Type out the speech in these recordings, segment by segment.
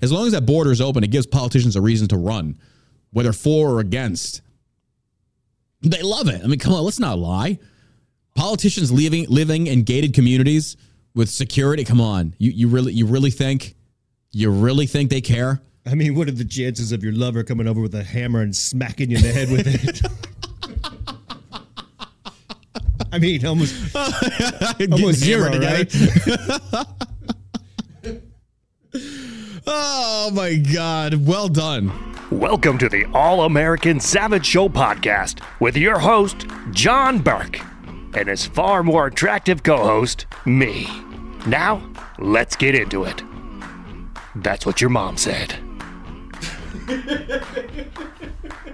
as long as that border is open, it gives politicians a reason to run, whether for or against. They love it. I mean, come on, let's not lie. Politicians living living in gated communities with security. Come on, you you really you really think you really think they care? I mean, what are the chances of your lover coming over with a hammer and smacking you in the head with it? I mean, almost, almost zero, right? oh my God! Well done. Welcome to the All American Savage Show podcast with your host, John Burk, and his far more attractive co host, me. Now, let's get into it. That's what your mom said.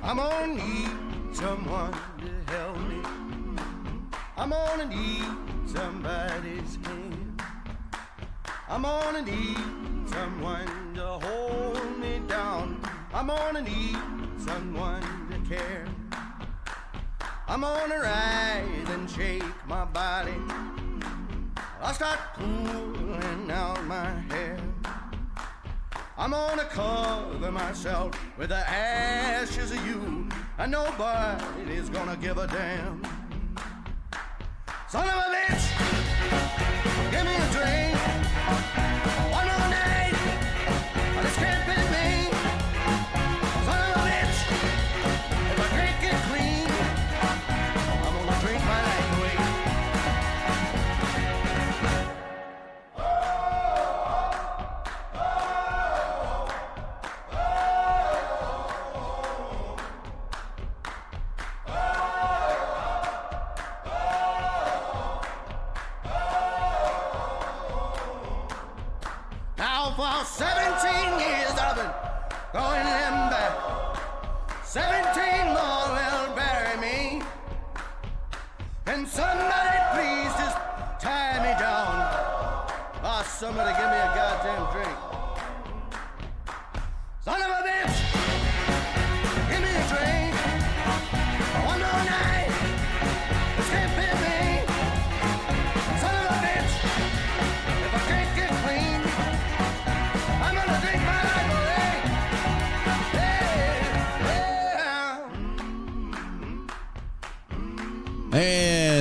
I'm gonna need someone to help me. I'm gonna need somebody's hand. I'm gonna need someone to hold me down. I'm gonna need someone to care. I'm gonna rise and shake my body. I'll start pulling out my hair. I'm gonna cover myself with the ashes of you, and nobody's gonna give a damn. Son of a bitch, give me a drink. 17 more will bury me. And somebody please just tie me down? Oh, somebody give me a goddamn drink. Son of a bitch!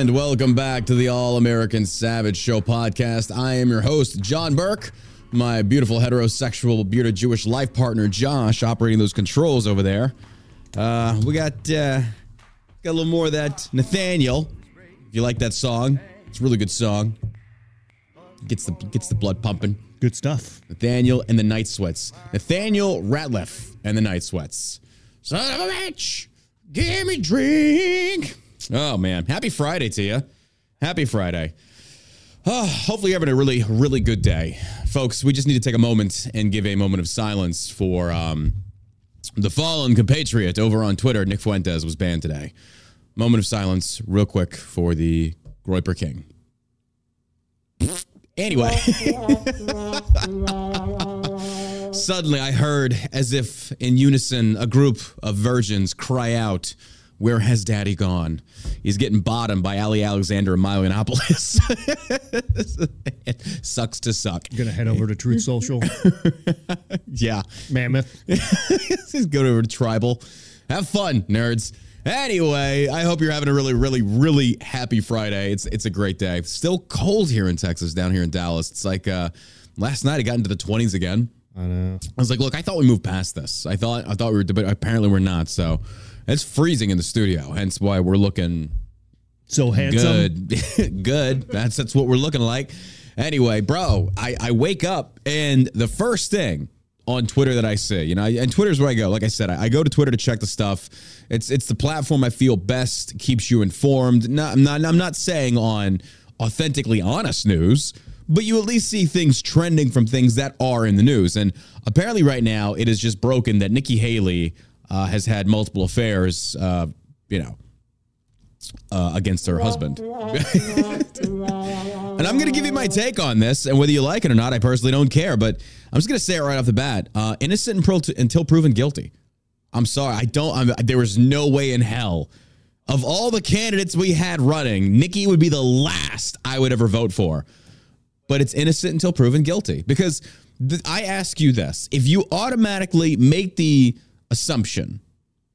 And welcome back to the All American Savage Show podcast. I am your host, John Burk. My beautiful heterosexual bearded Jewish life partner, Josh, operating those controls over there. Uh, we got uh, got a little more of that Nathaniel. If you like that song, it's a really good song. Gets the gets the blood pumping. Good stuff. Nathaniel and the Night Sweats. Nathaniel Rateliff and the Night Sweats. Son of a bitch, give me drink. Oh man, happy Friday to you. Happy Friday. Oh, hopefully you're having a really, really good day. Folks, we just need to take a moment and give a moment of silence for um, the fallen compatriot over on Twitter. Nick Fuentes was banned today. Moment of silence, real quick, for the Groyper King. Anyway. Suddenly, I heard, as if in unison, a group of virgins cry out, Where has daddy gone? He's getting bottomed by Ali Alexander in Milo Yiannopoulos. Sucks to suck. Gonna head over to Truth Social, Yeah. Mammoth. Just go over to Tribel. Have fun, nerds. Anyway, I hope you're having a really, really, really happy Friday. It's it's a great day. Still cold here in Texas, down here in Dallas. It's like uh, last night I got into the 20s again. I know. I was like, look, I thought we moved past this. I thought I thought we were, but apparently we're not. So it's freezing in the studio. Hence why we're looking So handsome. good. good. That's that's what we're looking like. Anyway, bro, I, I wake up and the first thing on Twitter that I see, you know, and Twitter's where I go. Like I said, I, I go to Twitter to check the stuff. It's it's the platform I feel best keeps you informed. No, I'm not I'm not saying on authentically honest news, but you at least see things trending from things that are in the news. And apparently, right now, it is just broken that Nikki Haley uh, has had multiple affairs. Uh, you know, uh, against her husband. and I'm going to give you my take on this, and whether you like it or not, I personally don't care. But I'm just going to say it right off the bat: uh, innocent until, until proven guilty. I'm sorry, I don't. I'm, there was no way in hell. Of all the candidates we had running, Nikki would be the last I would ever vote for. But it's innocent until proven guilty because th- I ask you this: if you automatically make the assumption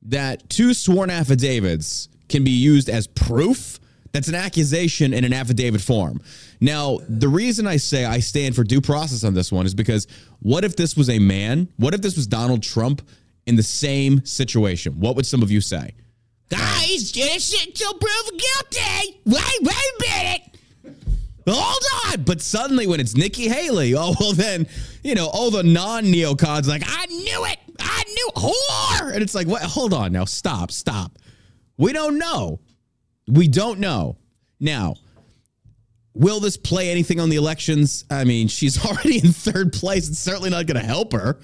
that two sworn affidavits can be used as proof, that's an accusation in an affidavit form. Now, the reason I say I stand for due process on this one is because what if this was a man? What if this was Donald Trump in the same situation? What would some of you say? Guys, just to prove guilty. Wait, wait a minute. Hold on. But suddenly when it's Nikki Haley, oh, well, then, you know, all the non neocons like, I knew it. I knew whore. And it's like, what? Hold on now. Stop, stop. We don't know. We don't know. Now, will this play anything on the elections? I mean, she's already in third place. It's certainly not going to help her.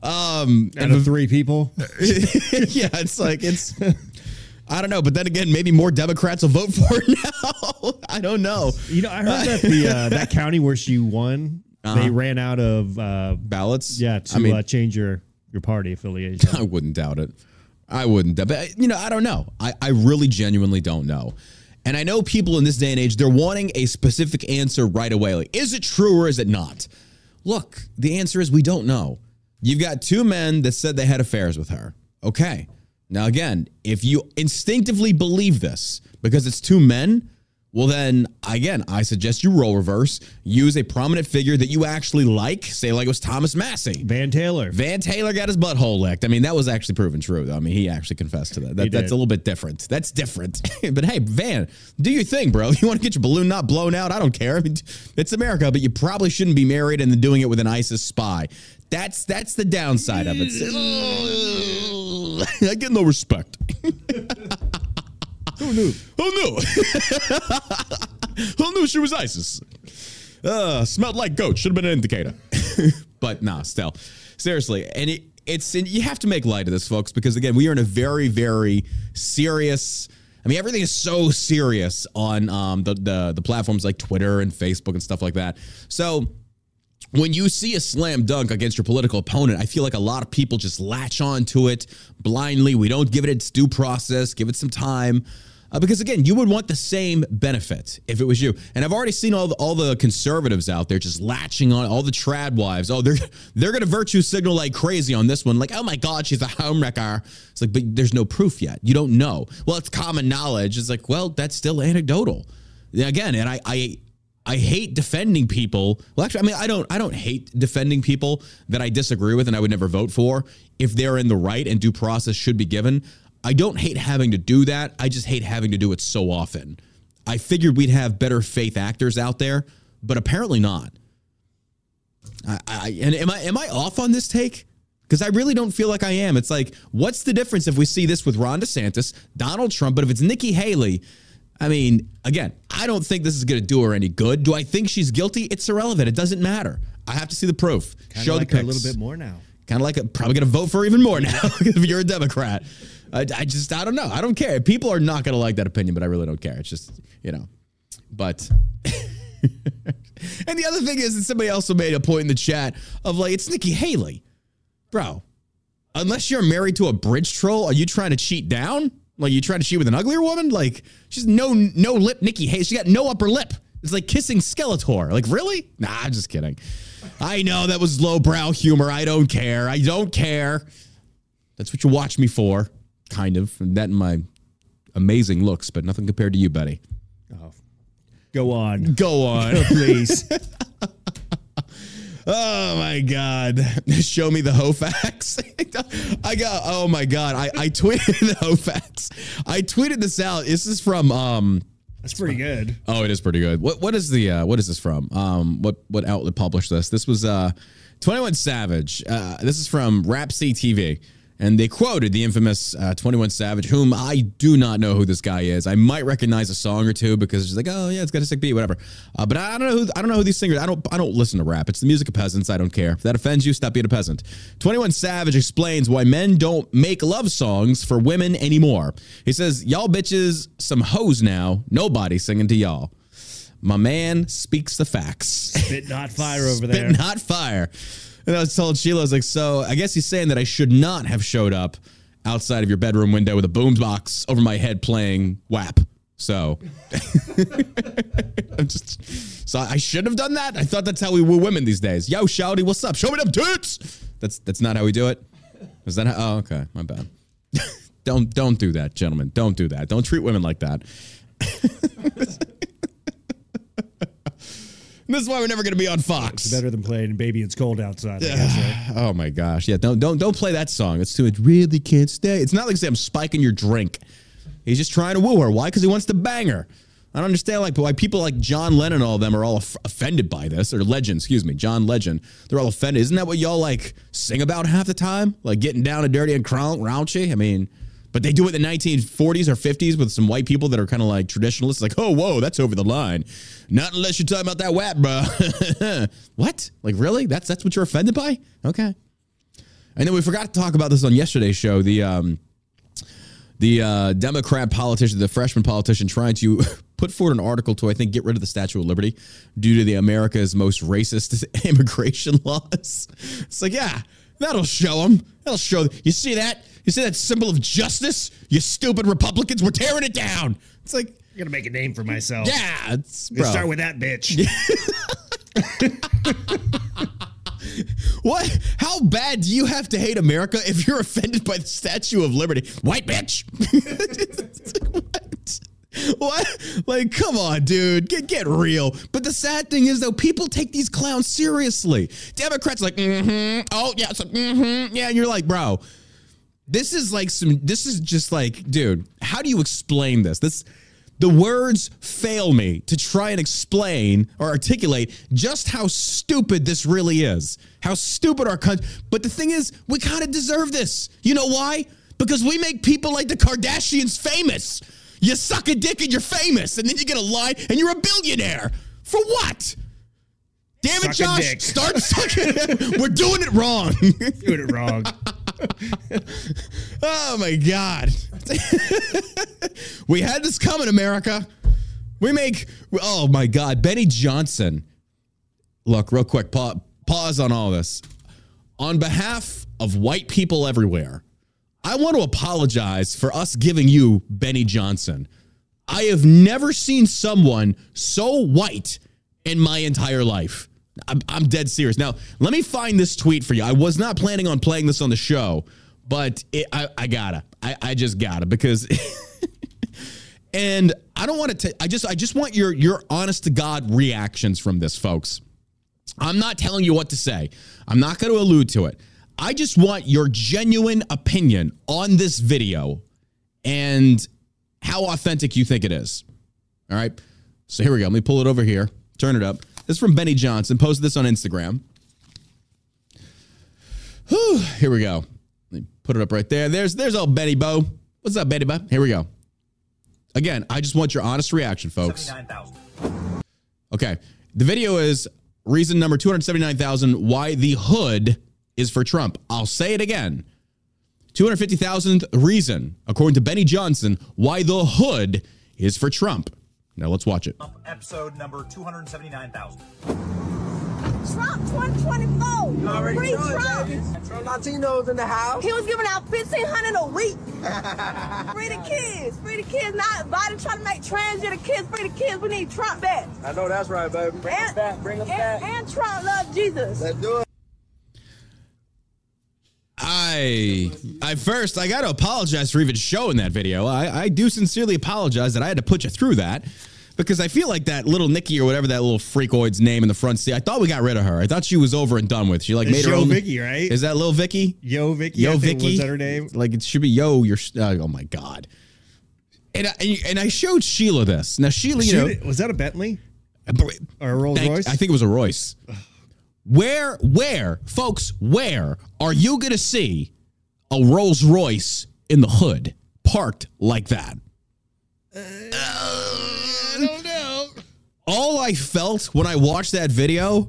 Um, Out of three people, yeah, it's like it's. I don't know, but then again, maybe more Democrats will vote for her now. I don't know. you know, I heard that the uh, that county where she won, Uh-huh. they ran out of uh, Ballots, yeah to I mean, uh, change your your party affiliation. I wouldn't doubt it. I wouldn't. doubt- But you know, I don't know. I, I really genuinely don't know. And I know people in this day and age, they're wanting a specific answer right away. Like, is it true or is it not? Look, the answer is we don't know. You've got two men that said they had affairs with her. Okay. Now, again, if you instinctively believe this because it's two men, well, then again, I suggest you roll reverse, use a prominent figure that you actually like, say, like it was Thomas Massie. Van Taylor. Van Taylor got his butthole licked. I mean, that was actually proven true. Though. I mean, he actually confessed to that. that that's a little bit different. That's different. but hey, Van, do your thing, bro. You want to get your balloon not blown out? I don't care. I mean, it's America, but you probably shouldn't be married and then doing it with an ISIS spy. That's that's the downside of it. Mm. I get no respect. Who knew? Who knew? Who knew she was ISIS? Uh, smelled like goat. Should have been an indicator. but nah, still, seriously, and it, it's and you have to make light of this, folks, because again, we are in a very, very serious. I mean, everything is so serious on um, the, the the platforms like Twitter and Facebook and stuff like that. So when you see a slam dunk against your political opponent, I feel like a lot of people just latch on to it blindly. We don't give it its due process, give it some time. Uh, because again, you would want the same benefit if it was you. And I've already seen all the, all the conservatives out there just latching on all the trad wives. Oh, they're they're going to virtue signal like crazy on this one. Like, oh my God, she's a homewrecker. It's like, but there's no proof yet. You don't know. Well, it's common knowledge. It's like, well, that's still anecdotal. Again, and I I I hate defending people. Well, actually, I mean, I don't. I don't hate defending people that I disagree with and I would never vote for if they're in the right and due process should be given. I don't hate having to do that. I just hate having to do it so often. I figured we'd have better faith actors out there, but apparently not. I, I and am I am I off on this take? Because I really don't feel like I am. It's like, what's the difference if we see this with Ron DeSantis, Donald Trump, but if it's Nikki Haley? I mean, again, I don't think this is going to do her any good. Do I think she's guilty? It's irrelevant. It doesn't matter. I have to see the proof. Kinda Show like the pics. a little bit more now. Kind of like a, probably going to vote for even more now if you're a Democrat. I, I just I don't know. I don't care. People are not going to like that opinion, but I really don't care. It's just you know. But and the other thing is that somebody also made a point in the chat of like it's Nikki Haley, bro. Unless you're married to a bridge troll, are you trying to cheat down? Like you trying to cheat with an uglier woman? Like she's no no lip Nikki Haley. She got no upper lip. It's like kissing Skeletor. Like really? Nah, I'm just kidding. I know that was lowbrow humor. I don't care. I don't care. That's what you watch me for, kind of. And that and my amazing looks, but nothing compared to you, buddy. Oh, go on, Go on. please. Oh my God. Show me the Hofax. I got, oh my God. I, I tweeted the Hofax. I tweeted this out. This is from, um, That's pretty good. oh, it is pretty good. What, what is the, uh, what is this from? Um, what, what outlet published this? This was, uh, 21 Savage. Uh, this is from Rap TV. And they quoted the infamous uh, 21 Savage, whom I do not know who this guy is. I might recognize a song or two because it's like, oh yeah, it's got a sick beat, whatever. Uh, but I don't know who I don't know who these singers. I don't I don't listen to rap. It's the music of peasants. I don't care. If that offends you, stop being a peasant. 21 Savage explains why men don't make love songs for women anymore. He says, "Y'all bitches some hoes now. Nobody singing to y'all." My man speaks the facts. Spit not fire over Spit there. not fire. And I was told Sheila, I was like, so I guess he's saying that I should not have showed up outside of your bedroom window with a boombox over my head playing WAP. So I'm just so I shouldn't have done that. I thought that's how we woo women these days. Yo, shouty, what's up? Show me them tits. That's that's not how we do it. Is that how, oh okay, my bad. don't don't do that, gentlemen. Don't do that. Don't treat women like that. this is why we're never gonna be on Fox. Better than playing "Baby It's Cold Outside." Guess, right? Oh my gosh. Yeah, don't don't don't play that song. It's too it really can't stay. It's not like say I'm spiking your drink. He's just trying to woo her. Why? Because he wants to bang her. I don't understand like why people like John Lennon and all of them are all off- offended by this or Legend, excuse me, John Legend. They're all offended. Isn't that what y'all like sing about half the time? Like getting down and dirty and crown- raunchy? I mean, but they do it in the 1940s or 50s with some white people that are kind of like traditionalists, like, oh, whoa, that's over the line. Not unless you're talking about that WAP, bro. what? Like, really? That's that's what you're offended by? Okay. And then we forgot to talk about this on yesterday's show. The um, the uh, Democrat politician, the freshman politician, trying to put forward an article to, I think, get rid of the Statue of Liberty due to the America's most racist immigration laws. It's like, yeah, that'll show them. That'll show. You see that? You see that symbol of justice? You stupid Republicans, we're tearing it down. It's like, I'm gonna make a name for myself. yeah, it's Let's bro. start with that bitch. What? How bad do you have to hate America if you're offended by the Statue of Liberty? White bitch. what? What? Like, come on, dude. Get get real. But the sad thing is, though, people take these clowns seriously. Democrats like, mm-hmm. Oh, yeah, so, mm-hmm. Yeah, and you're like, bro, this is like some. This is just like, dude. How do you explain this? This. The words fail me to try and explain or articulate just how stupid this really is. How stupid our country. But the thing is, we kind of deserve this. You know why? Because we make people like the Kardashians famous. You suck a dick and you're famous, and then you get a line and you're a billionaire. For what? Damn it, Suck Josh. Start sucking. We're doing it wrong. Doing it wrong. Oh my God. we had this coming, America. We make, oh my God, Benny Johnson. Look, real quick, pa- pause on all this. On behalf of white people everywhere, I want to apologize for us giving you Benny Johnson. I have never seen someone so white in my entire life. I'm, I'm dead serious. Now, let me find this tweet for you. I was not planning on playing this on the show, but it, I, I gotta. I, I just gotta because. and I don't want to. I just. I just want your your honest to god reactions from this, folks. I'm not telling you what to say. I'm not going to allude to it. I just want your genuine opinion on this video and how authentic you think it is. All right. So here we go. Let me pull it over here. Turn it up. This is from Benny Johnson. Posted this on Instagram. Whew, here we go. Let me put it up right there. There's there's old Benny Bo. What's up, Benny Bo? Here we go. Again, I just want your honest reaction, folks. Okay. The video is reason number 279,000 why the hood is for Trump. I'll say it again. 250,000th reason, according to Benny Johnson, why the hood is for Trump. Now let's watch it. episode number 279,000. Trump 2024. Free Trump. From Latinos in the house. He was giving out 1500 a week. free the kids. Free the kids. Not Biden trying to make transgender kids. Free the kids. We need Trump back. I know that's right, baby. Bring us back. Bring us and, back. and Trump love Jesus. Let's do it. I I first I got to apologize for even showing that video. I, I do sincerely apologize that I had to put you through that because I feel like that little Nikki or whatever that little freakoid's name in the front seat. I thought we got rid of her. I thought she was over and done with. She like It's made her Yo own. Vicky, right? Is that little Vicky? Yo Vicky. Yo Vicky. Was that her name? Like it should be Yo. You're uh, oh my god. And I, and I showed Sheila this. Now Sheila, you know, Shoot was that a Bentley or a Rolls Royce? I think it was a Royce. Where, where, folks, where are you going to see a Rolls Royce in the hood parked like that? Uh, I don't know. All I felt when I watched that video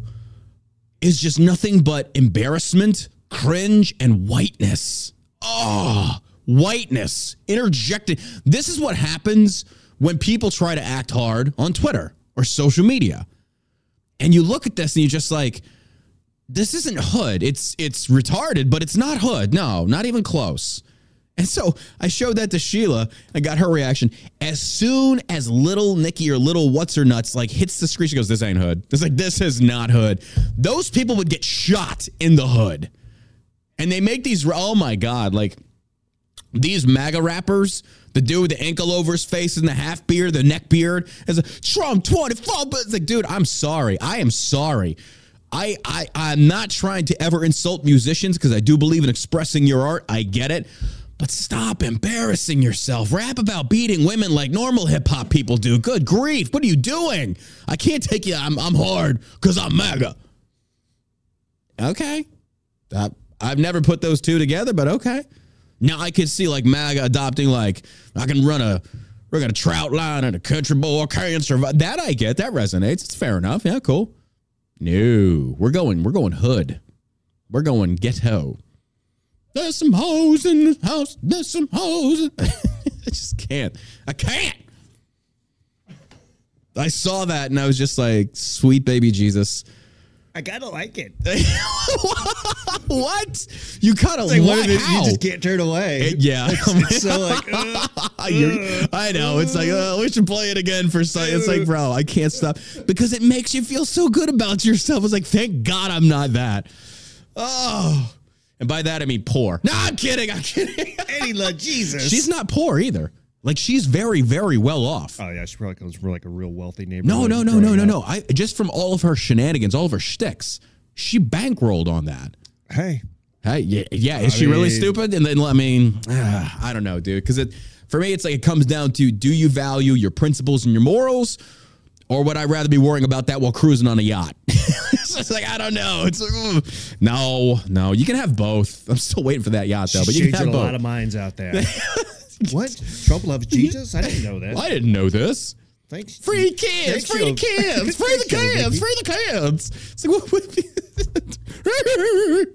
is just nothing but embarrassment, cringe, and whiteness. Oh, whiteness interjected. This is what happens when people try to act hard on Twitter or social media. And you look at this and you're just like, this isn't hood. It's it's retarded, but it's not hood. No, not even close. And so I showed that to Sheila and got her reaction. As soon as little Nikki or little what's her nuts like hits the screen, she goes, This ain't hood. It's like, This is not hood. Those people would get shot in the hood. And they make these, oh my God, like these MAGA rappers, the dude with the ankle over his face and the half beard, the neck beard, is a Trump 24. But it's like, dude, I'm sorry. I am sorry. I, I I'm not trying to ever insult musicians because I do believe in expressing your art. I get it. But stop embarrassing yourself. Rap about beating women like normal hip hop people do. Good grief. What are you doing? I can't take you. I'm, I'm hard because I'm MAGA. Okay. That, I've never put those two together, but okay. Now I could see like MAGA adopting like I can run a we're gonna trout line and a country boy can't survive. That I get. That resonates. It's fair enough. Yeah, cool. No, we're going. We're going hood. We're going ghetto. There's some hoes in the house. There's some hoes. in- I just can't. I can't. I saw that and I was just like, sweet baby Jesus. I kind of like it. what? You kind of Like, what? what it- How? you just can't turn away. It- yeah. It's so like, uh, You're- I know. It's like, uh, we should play it again for some. It's like, bro, I can't stop because it makes you feel so good about yourself. It's like, thank God I'm not that. Oh. And by that, I mean poor. No, I'm kidding. I'm kidding. Eddie La Jesus. She's not poor either. Like, she's very, very well off. Oh yeah, she probably comes from like a real wealthy neighborhood. No, no, no, no, no, no. I just from all of her shenanigans, all of her shticks, she bankrolled on that. Hey, Hey, yeah, yeah. Is she really stupid? And then I mean, ah, I don't know, dude. Because it for me, it's like it comes down to: do you value your principles and your morals, or would I rather be worrying about that while cruising on a yacht? it's like I don't know. It's like, no, no. You can have both. I'm still waiting for that yacht though, but you can have a both. lot of minds out there. what? Trump loves Jesus? I didn't know that. I didn't know this. Thanks. Free kids, Thanks, free the kids, free the kids, free the kids. It's like what? what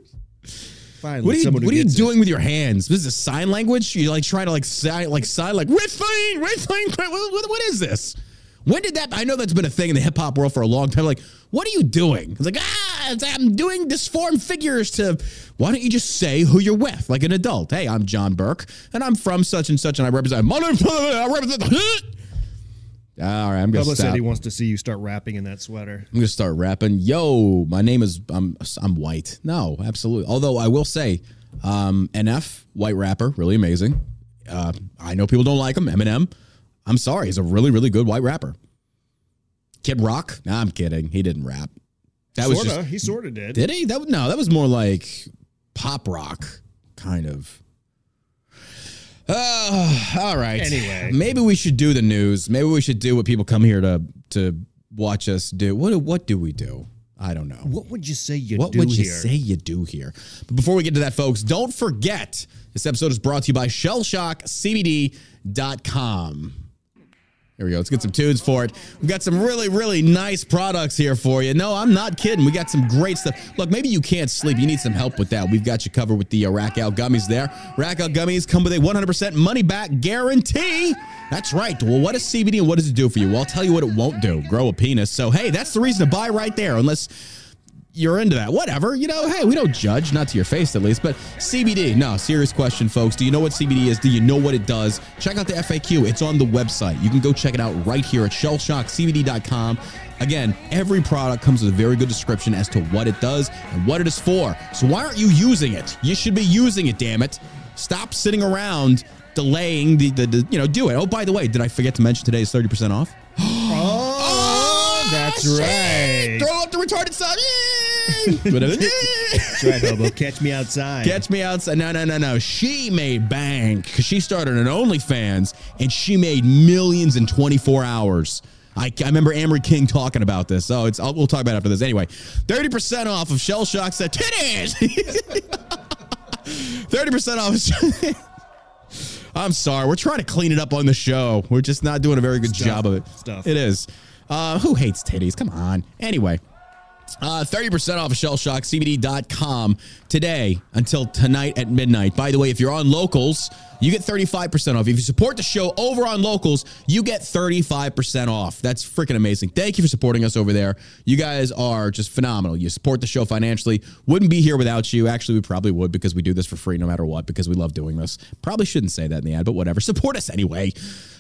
Finally, What are you, what are you gets it. doing with your hands? This is sign language? You like trying to like sign like sign like refine, refine. What, what, what is this? When did that? I know that's been a thing in the hip hop world for a long time. Like, what are you doing? It's like ah, I'm doing disformed figures to. Why don't you just say who you're with, like an adult? Hey, I'm John Burk, and I'm from such and such, and I represent. I represent. All right, I'm gonna Bubba stop. said he wants to see you start rapping in that sweater. I'm gonna start rapping. Yo, my name is I'm I'm white. No, absolutely. Although I will say, um, NF white rapper, really amazing. Uh, I know people don't like him. Eminem. I'm sorry, he's a really really good white rapper. Kid Rock. Nah, I'm kidding. He didn't rap. That was Sorta. just he sorta did. did he? That no, that was more like pop rock kind of. Uh, all right. Anyway. maybe we should do the news. Maybe we should do what people come here to to watch us do. What what do we do? I don't know. What would you say you What do would you here? say you do here? But before we get to that, folks, don't forget this episode is brought to you by shellshockcbd.com. Here we go. Let's get some tunes for it. We've got some really, really nice products here for you. No, I'm not kidding. We got some great stuff. Look, maybe you can't sleep. You need some help with that. We've got you covered with the uh, Rack Out Gummies there. Rack Out Gummies come with a 100% money back guarantee. That's right. Well, what is CBD and what does it do for you? Well, I'll tell you what it won't do grow a penis. So, hey, that's the reason to buy right there, unless you're into that. Whatever. You know, hey, we don't judge, not to your face at least, but CBD. No, serious question, folks. Do you know what CBD is? Do you know what it does? Check out the FAQ. It's on the website. You can go check it out right here at shellshockcbd.com. Again, every product comes with a very good description as to what it does and what it is for. So why aren't you using it? You should be using it, damn it. Stop sitting around delaying the, the, the you know, do it. Oh, by the way, did I forget to mention today is 30% off? Oh, that's shit! right. Throw up the retarded son. That's right, Hobo. Catch me outside. Catch me outside. No, no, no, no. She made bank because she started an OnlyFans and she made millions in 24 hours. I, I remember Amory King talking about this. So it's I'll, we'll talk about it after this. Anyway, 30% off of Shell Shock said titties. 30% off. Of Shell. I'm sorry. We're trying to clean it up on the show. We're just not doing a very good Stuff. job of it. Stuff. It is. Uh, who hates titties? Come on. Anyway. Uh, 30% off of shellshockcbd.com today until tonight at midnight. By the way, if you're on locals, you get 35% off. If you support the show over on locals, you get 35% off. That's freaking amazing. Thank you for supporting us over there. You guys are just phenomenal. You support the show financially. Wouldn't be here without you. Actually, we probably would because we do this for free no matter what because we love doing this. Probably shouldn't say that in the ad, but whatever. Support us anyway.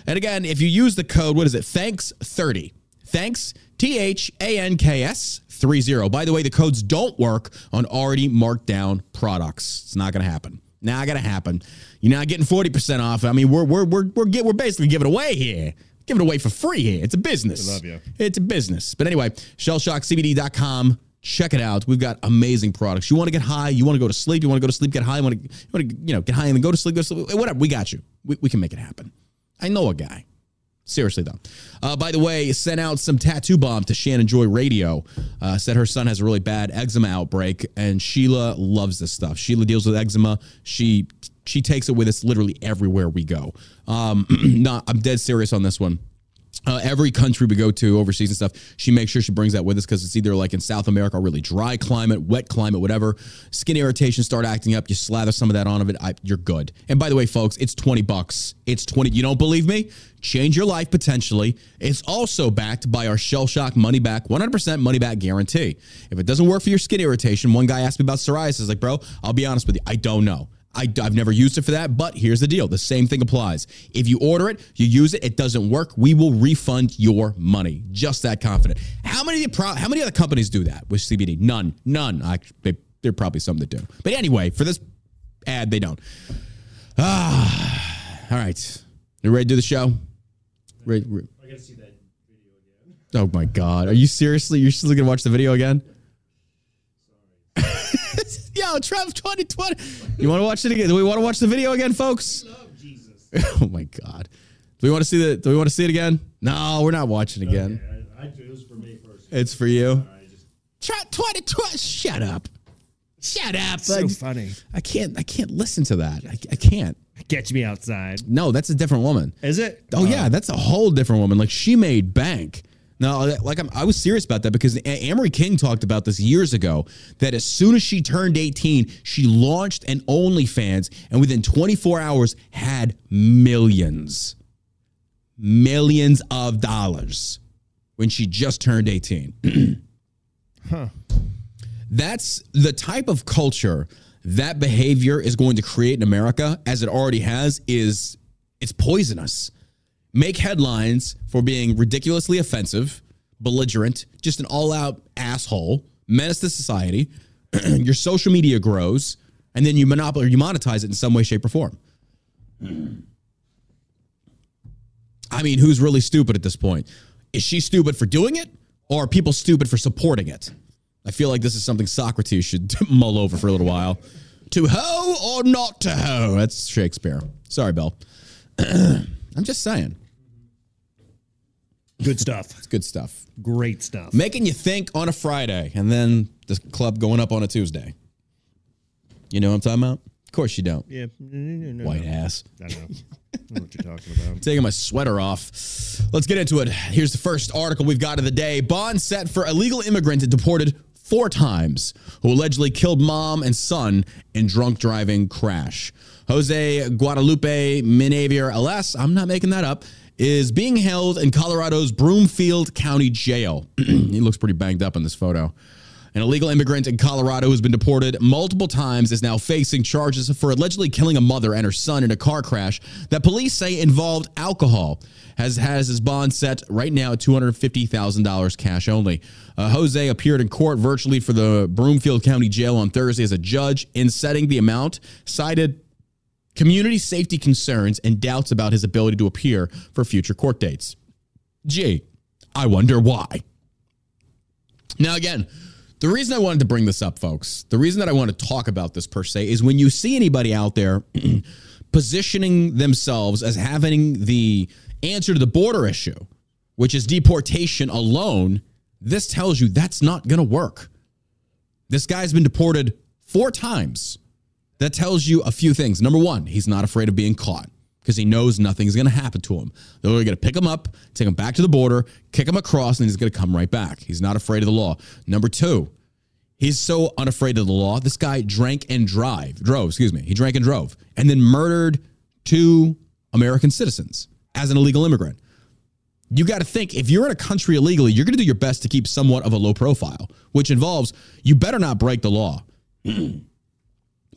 And again, if you use the code, what is it? Thanks 30. Thanks, T H A N K S 30. By the way, the codes don't work on already marked down products. It's not going to happen. Now Not going to happen. You're not getting 40% off. I mean, we're we're we're we're, get, we're basically giving it away here. Give it away for free here. It's a business. I love you. It's a business. But anyway, shellshockcbd.com. Check it out. We've got amazing products. You want to get high, you want to go to sleep, you want to go to sleep, get high, you want to, you want to you know, get high and then go to sleep, go to sleep. Whatever. We got you. We, we can make it happen. I know a guy. Seriously though. Uh, by the way, sent out some tattoo balm to Shannon Joy Radio. Uh, said her son has a really bad eczema outbreak, and Sheila loves this stuff. Sheila deals with eczema. She she takes it with us literally everywhere we go. Um, not, I'm dead serious on this one. Uh, every country we go to overseas and stuff, she makes sure she brings that with us because it's either like in South America, really dry climate, wet climate, whatever. Skin irritation start acting up. You slather some of that on of it, I, you're good. And by the way, folks, it's twenty bucks. It's twenty. You don't believe me? Change your life potentially. It's also backed by our Shell Shock money back, one hundred percent money back guarantee. If it doesn't work for your skin irritation, one guy asked me about psoriasis. Like, bro, I'll be honest with you, I don't know. I, have never used it for that, but here's the deal. The same thing applies. If you order it, you use it, it doesn't work, we will refund your money. Just that confident. How many how many other companies do that with CBD? None. None. I, they, there are probably some that do. But anyway, for this ad, they don't. Ah, all right. You ready to do the show? Ready, re- I gotta see that video again. oh my God. Are you seriously? You're still going to watch the video again? Yo, Trump 2020. You want to watch it again? Do we want to watch the video again, folks? Jesus. Oh my God. Do we want to see the? Do we want to see it again? No, we're not watching it again. I, I do this for me first. It's for you. I just Trump 2020. Shut up. Shut up. so Like, funny. I can't. I can't listen to that. I, I can't. Catch me outside. No, that's a different woman. Is it? Oh yeah, oh. that's a whole different woman. Like she made bank. No, like I'm, I was serious about that because Amory King talked about this years ago. That as soon as she turned 18, she launched an OnlyFans, and within 24 hours had millions, millions of dollars when she just turned 18. huh. That's the type of culture that behavior is going to create in America, as it already has. Is it's poisonous make headlines for being ridiculously offensive, belligerent, just an all out asshole, menace to society. Your social media grows, and then you monopolize or you monetize it in some way, shape, or form. I mean, who's really stupid at this point? Is she stupid for doing it, or are people stupid for supporting it? I feel like this is something Socrates should mull over for a little while. To hoe or not to hoe? That's Shakespeare. Sorry, Bill. I'm just saying. Good stuff. It's good stuff. Great stuff. Making you think on a Friday and then the club going up on a Tuesday. You know what I'm talking about? Of course you don't. yeah. No, no, White no. ass. I don't know. I don't know what you're talking about. Taking my sweater off. Let's get into it. Here's the first article we've got of the day. Bond set for illegal immigrant deported four times who allegedly killed mom and son in drunk driving crash. Jose Guadalupe Minavier LS, I'm not making that up, is being held in Colorado's Broomfield County Jail. he looks pretty banged up in this photo. An illegal immigrant in Colorado who's been deported multiple times is now facing charges for allegedly killing a mother and her son in a car crash that police say involved alcohol. Has has his bond set right now at two hundred fifty thousand dollars cash only. Uh, Jose appeared in court virtually for the Broomfield County Jail on Thursday as a judge. In setting the amount, cited community safety concerns and doubts about his ability to appear for future court dates. Gee, I wonder why. Now, again, the reason I wanted to bring this up, folks, the reason that I want to talk about this per se is when you see anybody out there positioning themselves as having the answer to the border issue, which is deportation alone, this tells you that's not going to work. This guy's been deported four times. That tells you a few things. Number one, he's not afraid of being caught. because he knows nothing's going to happen to him. They're going to pick him up, take him back to the border, kick him across, and he's going to come right back. He's not afraid of the law. Number two, he's so unafraid of the law. This guy drank and drive, drove, excuse me. He drank and drove, and then murdered two American citizens as an illegal immigrant. You got to think if you're in a country illegally, you're going to do your best to keep somewhat of a low profile, which involves you better not break the law.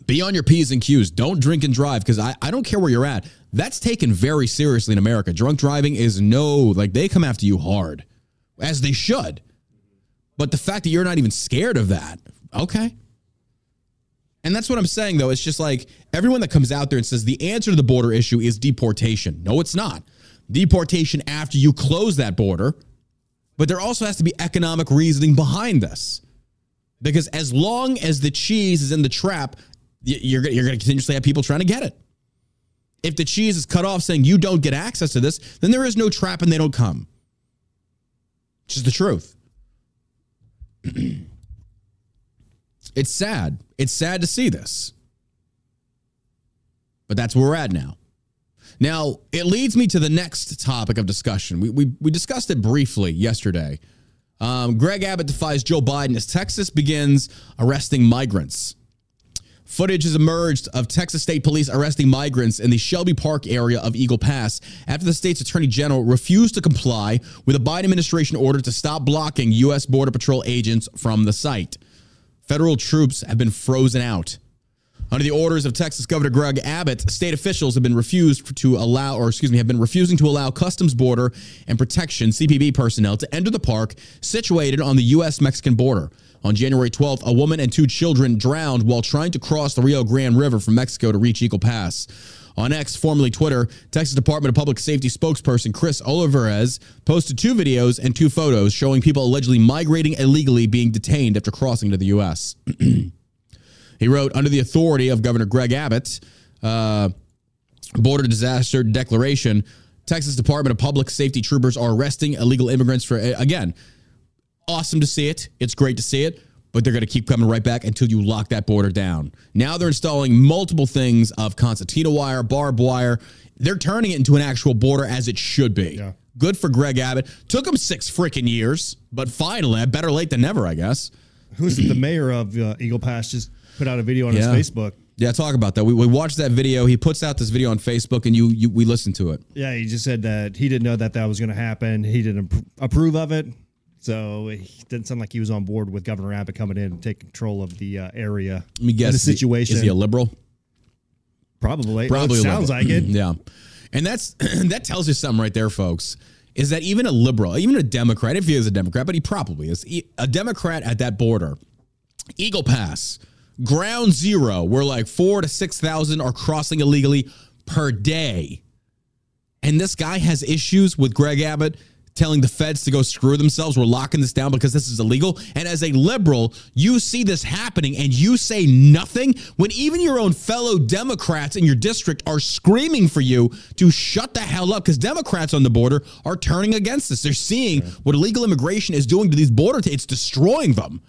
Be on your P's and Q's. Don't drink and drive because I, I don't care where you're at. That's taken very seriously in America. Drunk driving is no, like they come after you hard, as they should. But the fact that you're not even scared of that, okay. And that's what I'm saying, though. It's just like everyone that comes out there and says the answer to the border issue is deportation. No, it's not. Deportation after you close that border. But there also has to be economic reasoning behind this. Because as long as the cheese is in the trap, you're, you're going to continuously have people trying to get it. If the cheese is cut off saying you don't get access to this, then there is no trap and they don't come. It's just the truth. it's sad. It's sad to see this. But that's where we're at now. Now, it leads me to the next topic of discussion. We, we, we discussed it briefly yesterday. Um, Greg Abbott defies Joe Biden as Texas begins arresting migrants. Footage has emerged of Texas State Police arresting migrants in the Shelby Park area of Eagle Pass after the state's attorney general refused to comply with a Biden administration order to stop blocking U.S. Border Patrol agents from the site. Federal troops have been frozen out. Under the orders of Texas Governor Greg Abbott, state officials have been refused to allow, or excuse me, have been refusing to allow Customs Border and Protection (CBP) personnel to enter the park situated on the U.S.-Mexican border. On January 12th, a woman and two children drowned while trying to cross the Rio Grande River from Mexico to reach Eagle Pass. On X, formerly Twitter, Texas Department of Public Safety spokesperson Chris Olivares posted two videos and two photos showing people allegedly migrating illegally being detained after crossing to the U.S. He wrote, under the authority of Governor Greg Abbott, uh, border disaster declaration, Texas Department of Public Safety troopers are arresting illegal immigrants for, again, awesome to see it. It's great to see it, but they're going to keep coming right back until you lock that border down. Now they're installing multiple things of concertina wire, barbed wire. They're turning it into an actual border as it should be. Yeah. Good for Greg Abbott. Took him six freaking years, but finally, better late than never, I guess. Who's? The mayor of uh, Eagle Pass just put out a video on Yeah. his Facebook. Yeah, talk about that. We, we watched that video. He puts out this video on Facebook, and you, you we listened to it. Yeah, he just said that he didn't know that that was going to happen. He didn't appro- approve of it. So it didn't sound like he was on board with Governor Abbott coming in and taking control of the uh, area. Let me guess. The is he- situation. Is he a liberal? Probably. Probably sounds liberal. like it. Yeah, and that's that tells you something right there, folks. Is that even a liberal, even a Democrat, if he is a Democrat, but he probably is, a Democrat at that border, Eagle Pass, ground zero, where like four to six thousand are crossing illegally per day, and this guy has issues with Greg Abbott telling the feds to go screw themselves. We're locking this down because this is illegal. And as a liberal, you see this happening and you say nothing when even your own fellow Democrats in your district are screaming for you to shut the hell up because Democrats on the border are turning against this. They're seeing what illegal immigration is doing to these border, t- it's destroying them.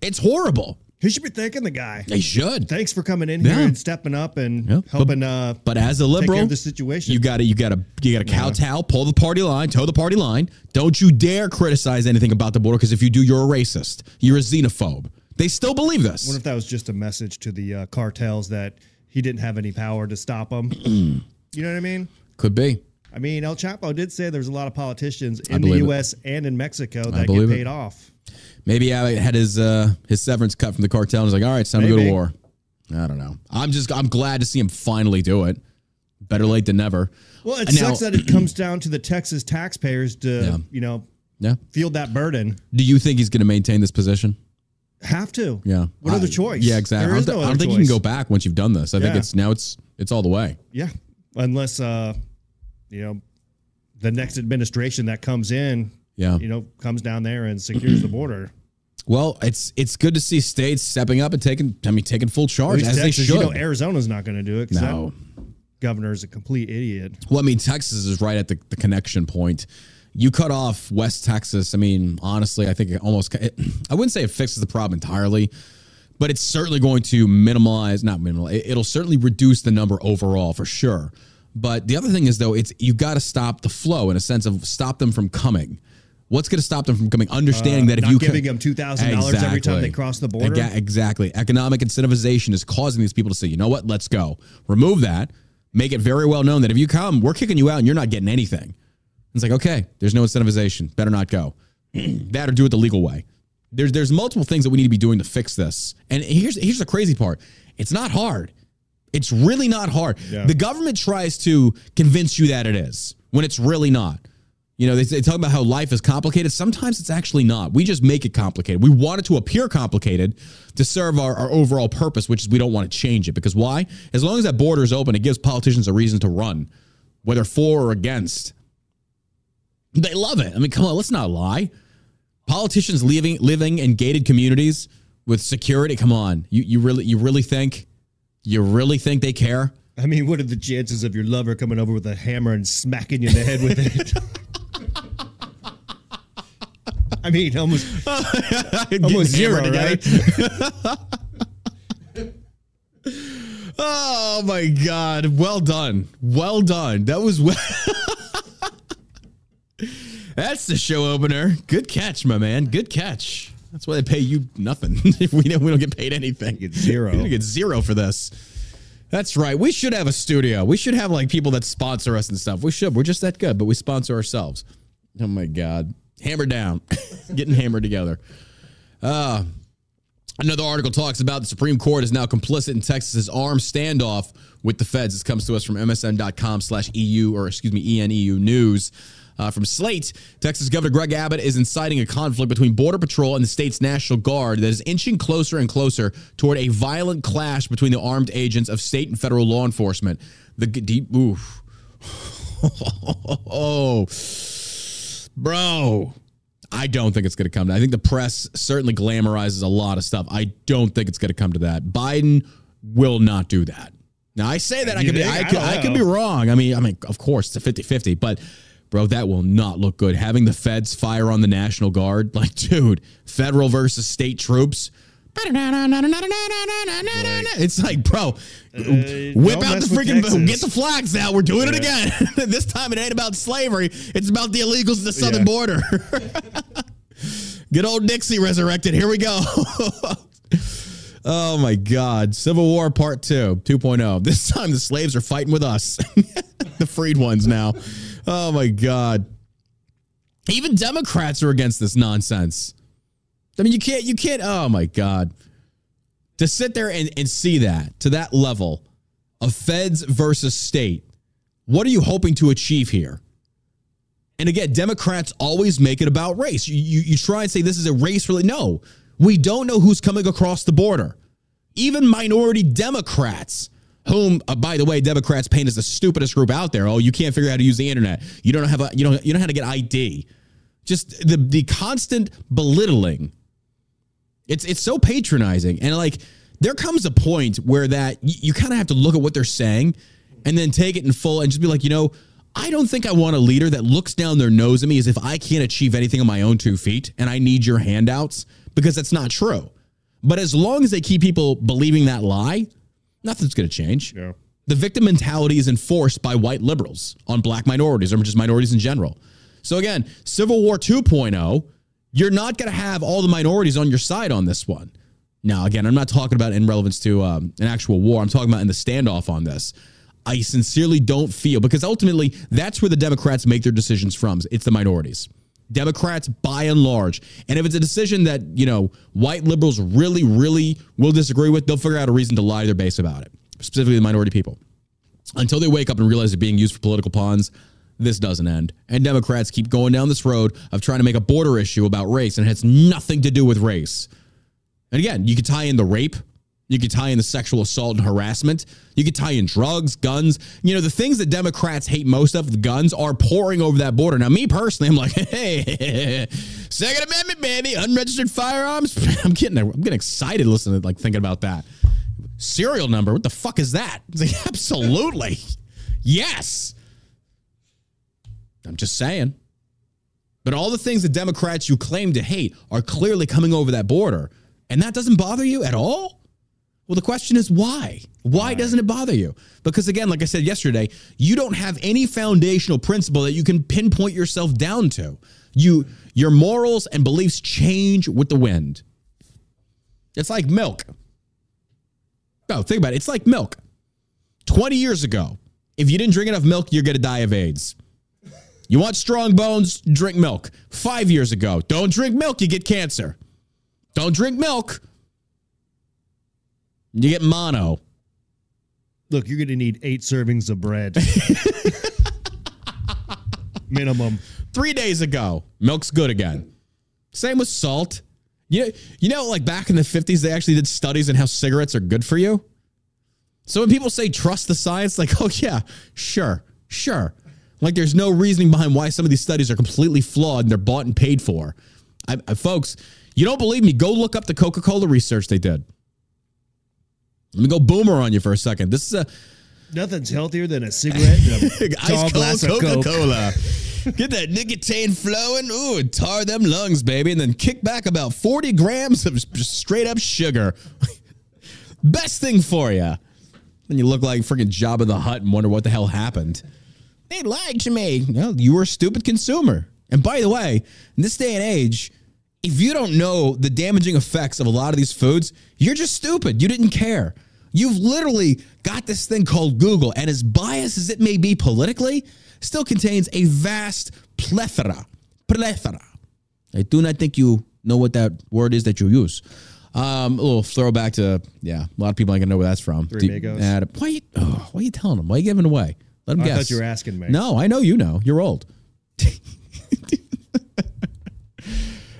It's horrible. He should be thanking the guy. They should. Thanks for coming in here and stepping up and Yeah. helping uh, But as a liberal, the situation. You got to you got to you got to kowtow, pull the party line, toe the party line. Don't you dare criticize anything about the border because if you do, you're a racist. You're a xenophobe. They still believe this. What if that was just a message to the uh, cartels that he didn't have any power to stop them? you know what I mean? Could be. I mean, El Chapo did say there's a lot of politicians in the believe it. U.S. and in Mexico that get believe it. paid off. Maybe Abbott had his uh, his severance cut from the cartel and was like, all right, it's time to go to war. I don't know. I'm just I'm glad to see him finally do it. Better late than never. Well, it And now- sucks that it comes down to the Texas taxpayers to, Yeah. you know, Yeah. field that burden. Do you think he's going to maintain this position? Have to. Yeah. What other choice? Yeah, exactly. There I don't, no thi- I don't other think you can go back once you've done this. I think it's now it's it's all the way. Yeah, unless uh, you know, the next administration that comes in, Yeah. you know, comes down there and secures the border. Well, it's it's good to see states stepping up and taking I mean taking full charge as Texas, they should. you know, Arizona's not going to do it. No. governor is a complete idiot. Well, I mean, Texas is right at the, the connection point. You cut off West Texas. I mean, honestly, I think it almost, it, I wouldn't say it fixes the problem entirely, but it's certainly going to minimize, not minimal, it- it'll certainly reduce the number overall for sure. But the other thing is though, it's you got to stop the flow in a sense of stop them from coming. What's going to stop them from coming? Understanding that if Uh, you giving them $2,000 every time they cross the border? Ega- exactly. Economic incentivization is causing these people to say, you know what, let's go. Remove that. Make it very well known that if you come, we're kicking you out and you're not getting anything. It's like, okay, there's no incentivization. Better not go. that or do it the legal way. There's there's multiple things that we need to be doing to fix this. And here's here's the crazy part. It's not hard. It's really not hard. Yeah. The government tries to convince you that it is when it's really not. You know, they, they talk about how life is complicated. Sometimes it's actually not. We just make it complicated. We want it to appear complicated to serve our, our overall purpose, which is we don't want to change it. Because why? As long as that border is open, it gives politicians a reason to run, whether for or against. They love it. I mean, come on, let's not lie. Politicians living living in gated communities with security. Come on, you you really you really think you really think they care? I mean, what are the chances of your lover coming over with a hammer and smacking you in the head with it? I mean, almost almost zero, right? Oh my God! Well done, well done. That was well. That's the show opener. Good catch, my man. Good catch. That's why they pay you nothing. if we don't, we don't get paid anything. get zero. We get zero for this. That's right. We should have a studio. We should have like people that sponsor us and stuff. We should. We're just that good, but we sponsor ourselves. Oh my God. Hammer down. Getting hammered together. Uh, Another article talks about the Supreme Court is now complicit in Texas's armed standoff with the feds. This comes to us from MSN.com slash EU, or excuse me, ENEU News. Uh, from Slate, Texas Governor Greg Abbott is inciting a conflict between Border Patrol and the state's National Guard that is inching closer and closer toward a violent clash between the armed agents of state and federal law enforcement. The deep, oof. oh, bro. I don't think it's going to come to. I think the press certainly glamorizes a lot of stuff. I don't think it's going to come to that. Biden will not do that. Now I say that I could be? I I could, I could be wrong. I mean, I mean, of course it's a 50-50, but bro, that will not look good. Having the feds fire on the National Guard, like dude, federal versus state troops. It's like, bro, whip out the freaking get the flags out. We're doing it again. this time it ain't about slavery. It's about the illegals at the southern Yeah. border. Good old Dixie resurrected. Here we go. oh my God. Civil War Part 2, 2.0. This time the slaves are fighting with us, the freed ones now. Oh my God. Even Democrats are against this nonsense. I mean, you can't, you can't, oh my God. To sit there and, and see that to that level of feds versus state, what are you hoping to achieve here? And again, Democrats always make it about race. You, you, you try and say this is a race really. No, we don't know who's coming across the border. Even minority Democrats, whom, uh, by the way, Democrats paint as the stupidest group out there. Oh, you can't figure out how to use the internet. You don't have a, you don't, you don't know how to get ID. Just the the constant belittling. It's it's so patronizing, and like there comes a point where that you, you kind of have to look at what they're saying, and then take it in full and just be like, you know, I don't think I want a leader that looks down their nose at me as if I can't achieve anything on my own two feet, and I need your handouts because that's not true. But as long as they keep people believing that lie, nothing's going to change. Yeah. The victim mentality is enforced by white liberals on black minorities or just minorities in general. So again, Civil War 2.0, you're not going to have all the minorities on your side on this one. Now, again, I'm not talking about in relevance to um, an actual war. I'm talking about in the standoff on this. I sincerely don't feel because ultimately that's where the Democrats make their decisions from. It's the minorities. Democrats by and large. And if it's a decision that, you know, white liberals really, really will disagree with, they'll figure out a reason to lie to their base about it, specifically the minority people. Until they wake up and realize they're being used for political pawns, this doesn't end. And Democrats keep going down this road of trying to make a border issue about race, and it has nothing to do with race. And again, you could tie in the rape, you could tie in the sexual assault and harassment, you could tie in drugs, guns. You know, the things that Democrats hate most of, the guns, are pouring over that border. Now, me personally, I'm like, hey, Second Amendment, baby, unregistered firearms. I'm getting, I'm getting excited listening to like thinking about that. Serial number, what the fuck is that? It's like, absolutely, yes. I'm just saying. But all the things the Democrats you claim to hate are clearly coming over that border. And that doesn't bother you at all? Well, the question is why? Why doesn't it bother you? Because again, like I said yesterday, you don't have any foundational principle that you can pinpoint yourself down to. You your morals and beliefs change with the wind. It's like milk. No, think about it. It's like milk. 20 years ago, if you didn't drink enough milk, you're going to die of AIDS. You want strong bones? Drink milk. Five years ago, don't drink milk, you get cancer. Don't drink milk, you get mono. Look, you're going to need eight servings of bread. Minimum. Three days ago, milk's good again. Same with salt. You, you know, like back in the 50s, they actually did studies on how cigarettes are good for you. So when people say trust the science, like, oh, yeah, sure, sure. Like there's no reasoning behind why some of these studies are completely flawed and they're bought and paid for. I, I, folks, you don't believe me? Go look up the Coca Cola research they did. Let me go boomer on you for a second. This is a Nothing's healthier than a cigarette and a tall ice glass of Coca Cola. Get that nicotine flowing. Ooh, and tar them lungs, baby. And then kick back about 40 grams of straight up sugar. Best thing for you. Then you look like freaking Jabba the Hutt and wonder what the hell happened. They lied to me. Well, you were a stupid consumer. And by the way, in this day and age, if you don't know the damaging effects of a lot of these foods, you're just stupid. You didn't care. You've literally got this thing called Google, and as biased as it may be politically, still contains a vast plethora. Plethora. I do not think you know what that word is that you use. Um, a little throwback to yeah, a lot of people ain't gonna know where that's from. Three Do- Amigos. uh, why, you, oh, why are you telling them? Why are you giving away? Let them I guess. thought you were asking me. No, I know you know. You're old.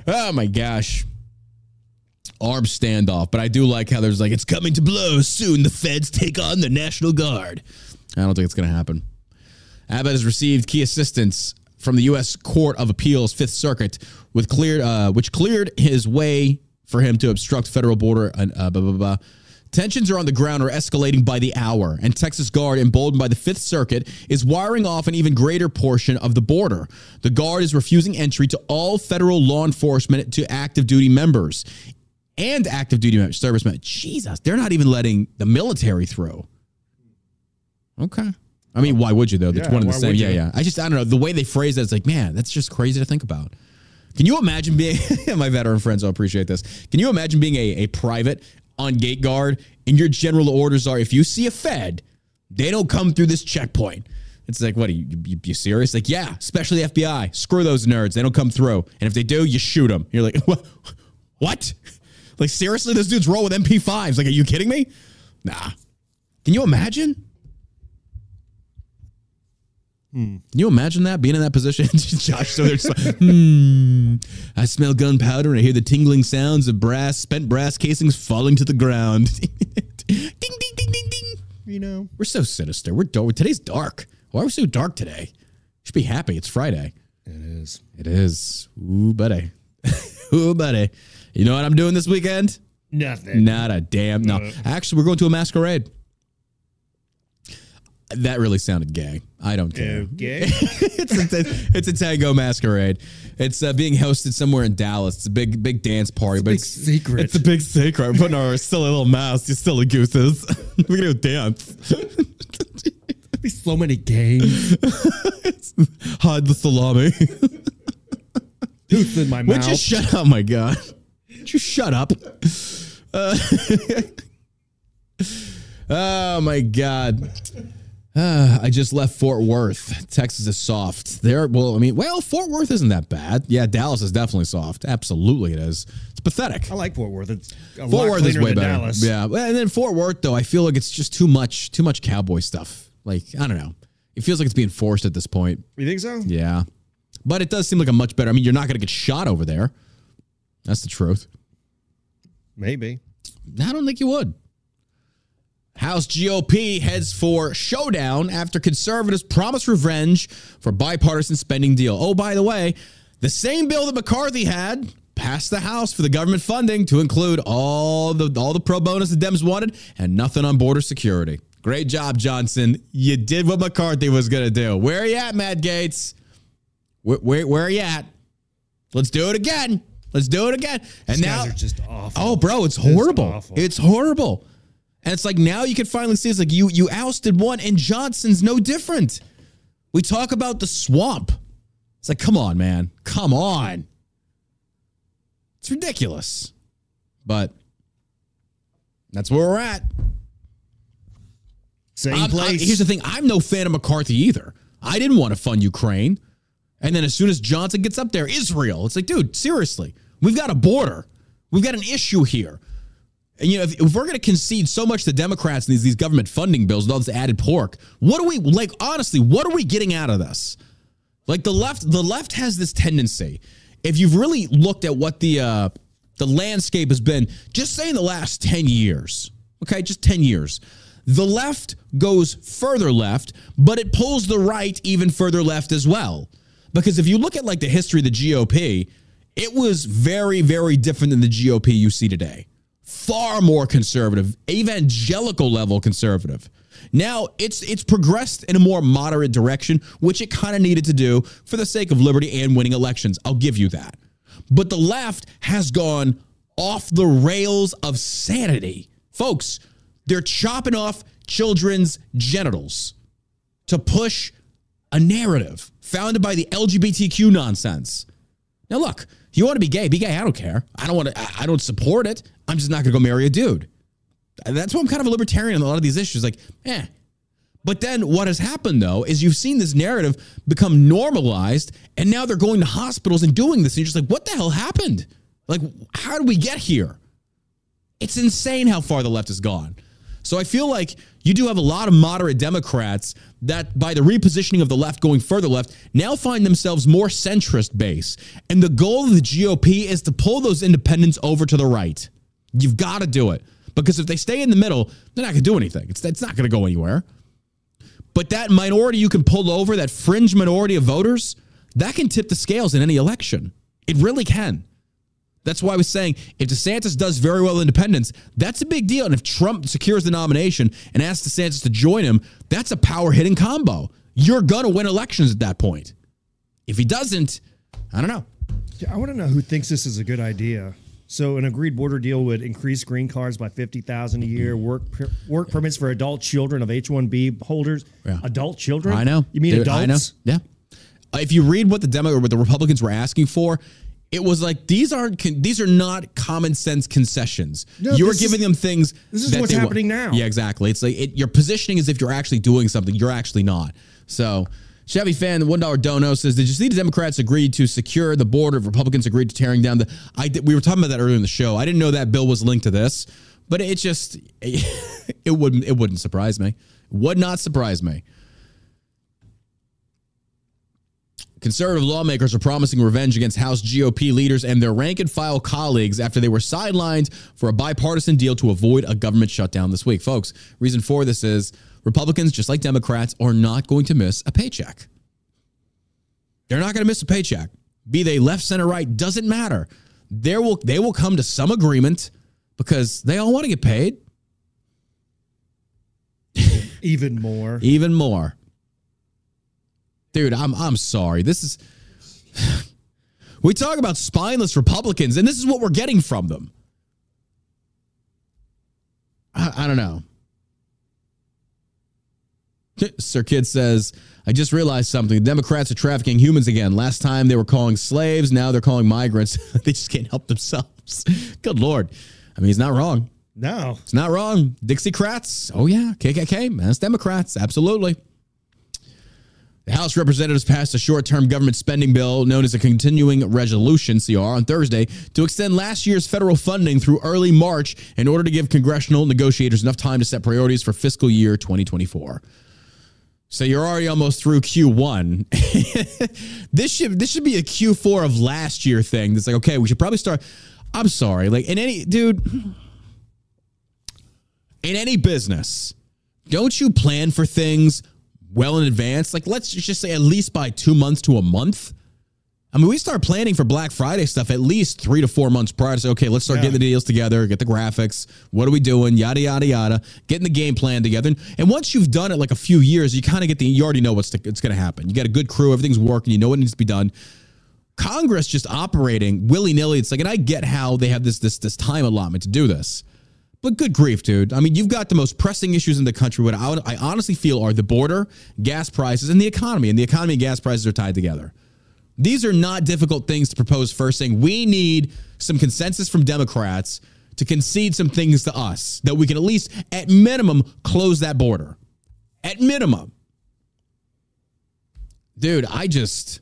oh my gosh. Armed standoff, but I do like how there's like it's coming to blows soon. The feds take on the National Guard. I don't think it's going to happen. Abbott has received key assistance from the U.S. Court of Appeals Fifth Circuit, with cleared uh, which cleared his way for him to obstruct federal border. And uh, blah blah blah. Tensions are on the ground are escalating by the hour, and Texas Guard, emboldened by the Fifth Circuit, is wiring off an even greater portion of the border. The Guard is refusing entry to all federal law enforcement to active duty members and active duty servicemen. Jesus, they're not even letting the military through. Okay. I mean, why would you though? It's Yeah, one and the same. Yeah, yeah. I just I don't know the way they phrase it. It's like, man, that's just crazy to think about. Can you imagine being my veteran friends? I appreciate this. Can you imagine being a, a private on gate guard and your general orders are if you see a Fed, they don't come through this checkpoint. It's like, what are you, you, you serious? Like, yeah, especially FBI. Screw those nerds. They don't come through. And if they do, you shoot them. You're like, what? What? Like, seriously, this dudes roll with MP5s. Like, are you kidding me? Nah. Can you imagine? Can you imagine that being in that position? Josh, so there's like, hmm. I smell gunpowder and I hear the tingling sounds of brass, spent brass casings falling to the ground. ding, ding, ding, ding, ding. You know, We're so sinister. We're dark. Today's dark. Why are we so dark today? Should be happy. It's Friday. it is. It is. Ooh, buddy. Ooh, buddy. You know what I'm doing this weekend? Nothing. Not a damn no. Actually, we're going to a masquerade. That really sounded gay. I don't care. It's, a, it's a tango masquerade. It's uh, being hosted somewhere in Dallas. It's a big, big dance party, but big it's secret. It's a big secret. We're putting our silly little masks, you silly gooses. We're gonna go dance. Be so many games. Hide the salami. Tooth in my mouth. Would you shut up? My God. Would you shut up? Uh, oh my God. Uh, I just left Fort Worth. Texas is soft. There, well, I mean, well, Fort Worth isn't that bad. Yeah, Dallas is definitely soft. Absolutely, it is. It's pathetic. I like Fort Worth. It's a Fort lot Worth is way better. Dallas. Yeah, and then Fort Worth though, I feel like it's just too much, too much cowboy stuff. Like I don't know. It feels like it's being forced at this point. You think so? Yeah, but it does seem like a much better. I mean, you're not going to get shot over there. That's the truth. Maybe. I don't think you would. House GOP heads for showdown after conservatives promise revenge for bipartisan spending deal. Oh, by the way, the same bill that McCarthy had passed the House for the government funding to include all the all the pro bonus the Dems wanted and nothing on border security. Great job, Johnson. You did what McCarthy was going to do. Where are you at, Matt Gaetz? Where, where, where are you at? Let's do it again. Let's do it again. And These now guys are just awful. Oh, bro, it's horrible. It's horrible. And it's like now you can finally see it's like you you ousted one, and Johnson's no different. We talk about the swamp. It's like, come on, man. Come on. It's ridiculous. But that's where we're at. Same I'm- I'm- place. here's the thing I'm no fan of McCarthy either. I didn't want to fund Ukraine. And then as soon as Johnson gets up there, Israel. It's like, dude, seriously, we've got a border. We've got an issue here. You know, if, if we're going to concede so much to Democrats and these, these government funding bills and all this added pork, what are we, like, honestly, what are we getting out of this? Like the left, the left has this tendency. If you've really looked at what the uh, the landscape has been, just say in the last ten years, okay, just ten years, the left goes further left, but it pulls the right even further left as well. Because if you look at like the history of the GOP, it was very, very different than the GOP you see today. Far more conservative, evangelical level conservative. Now it's it's progressed in a more moderate direction, which it kind of needed to do for the sake of liberty and winning elections. I'll give you that. But the left has gone off the rails of sanity. Folks, they're chopping off children's genitals to push a narrative founded by the LGBTQ nonsense. Now, look, you want to be gay, be gay. I don't care. I don't want to. I- don't support it. I'm just not to go marry a dude. That's why I'm kind of a libertarian on a lot of these issues. Like, eh. But then what has happened though is you've seen this narrative become normalized, and now they're going to hospitals and doing this, and you're just like, what the hell happened? Like, how did we get here? It's insane how far the left has gone. So I feel like you do have a lot of moderate Democrats that, by the repositioning of the left going further left, now find themselves more centrist base. And the goal of the GOP is to pull those independents over to the right. You've got to do it. Because if they stay in the middle, they're not going to do anything. It's, it's not going to go anywhere. But that minority you can pull over, that fringe minority of voters, that can tip the scales in any election. It really can. That's why I was saying if DeSantis does very well in independence, that's a big deal. And if Trump secures the nomination and asks DeSantis to join him, that's a power hitting combo. You're going to win elections at that point. If he doesn't, I don't know. Yeah, I want to know who thinks this is a good idea. So, an agreed border deal would increase green cards by fifty thousand a year. Work per- work permits for adult children of H one B holders. Yeah. Adult children. I know. You mean Dude, I know. adults? Yeah. Uh, If you read what the demo or what the Republicans were asking for, it was like these aren't con- these are not common sense concessions. No, you are giving is- them things. this is what's happening now. Yeah, exactly. It's like it, you're positioning as if you're actually doing something. You're actually not. So. Chevy fan, the one dollar dono says, "Did you see the Democrats agreed to secure the border? Republicans agreed to tearing down the." I did, we were talking about that earlier in the show. I didn't know that bill was linked to this, but it just it wouldn't it wouldn't surprise me. Would not surprise me. Conservative lawmakers are promising revenge against House GOP leaders and their rank and file colleagues after they were sidelined for a bipartisan deal to avoid a government shutdown this week. Folks, reason for this is Republicans, just like Democrats, are not going to miss a paycheck. They're not going to miss a paycheck. Be they left, center, right, doesn't matter. There will they will come to some agreement because they all want to get paid Even more. even more. Dude, I'm I'm sorry. This is we talk about spineless Republicans, and this is what we're getting from them. I, I don't know. Sir Kid says, I just realized something. The Democrats are trafficking humans again. Last time they were calling slaves, now they're calling migrants. they just can't help themselves. Good Lord. I mean, he's not wrong. No. It's not wrong. Dixiecrats. Oh, yeah. KKK. That's Democrats. Absolutely. The House Representatives passed a short term government spending bill known as a continuing resolution, CR, on Thursday to extend last year's federal funding through early March in order to give congressional negotiators enough time to set priorities for fiscal year 2024. So you're already almost through Q1. this should this should be a Q4 of last year thing. That's like, okay, we should probably start. I'm sorry. Like in any dude, in any business, don't you plan for things well in advance? Like let's just say at least by two months to a month. I mean, we start planning for Black Friday stuff at least three to four months prior to say, okay, let's start Yeah. getting the deals together, get the graphics. What are we doing? Yada yada yada. Getting the game plan together. And, and once you've done it like a few years, you kind of get the you already know what's the, it's going to happen. You got a good crew, everything's working, you know what needs to be done. Congress just operating willy nilly. It's like, and I get how they have this this this time allotment to do this, but good grief, dude. I mean, you've got the most pressing issues in the country. What I, I honestly feel are the border, gas prices, and the economy. And the economy and gas prices are tied together. These are not difficult things to propose first, saying we need some consensus from Democrats to concede some things to us that we can at least, at minimum, close that border. At minimum. Dude, I just.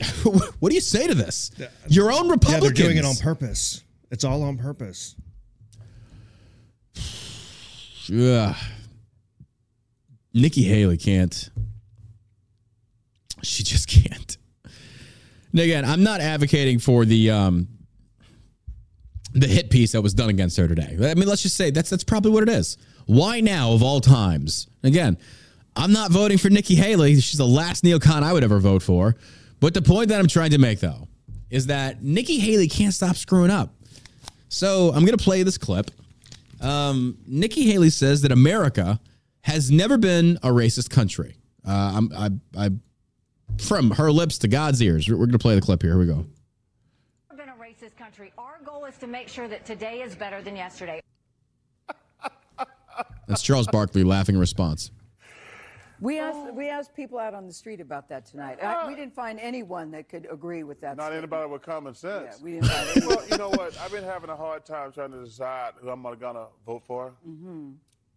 what do you say to this? Your own Yeah, Republicans. they're doing it on purpose. It's all on purpose. Yeah. Nikki Haley can't. She just can't. And again, I'm not advocating for the um the hit piece that was done against her today. I mean, let's just say that's that's probably what it is. Why now of all times? Again, I'm not voting for Nikki Haley. She's the last neocon I would ever vote for. But the point that I'm trying to make though is that Nikki Haley can't stop screwing up. So I'm going to play this clip. Um, Nikki Haley says that America has never been a racist country. Uh, I'm, I, I, from her lips to God's ears. We're going to play the clip here. Here we go. Been a racist country. Our goal is to make sure that today is better than yesterday. That's Charles Barkley laughing in response. We asked we asked people out on the street about that tonight. I, we didn't find anyone that could agree with that. Not statement. anybody with common sense. Yeah, we didn't find anyone. well, you know what? I've been having a hard time trying to decide who I'm gonna vote for. hmm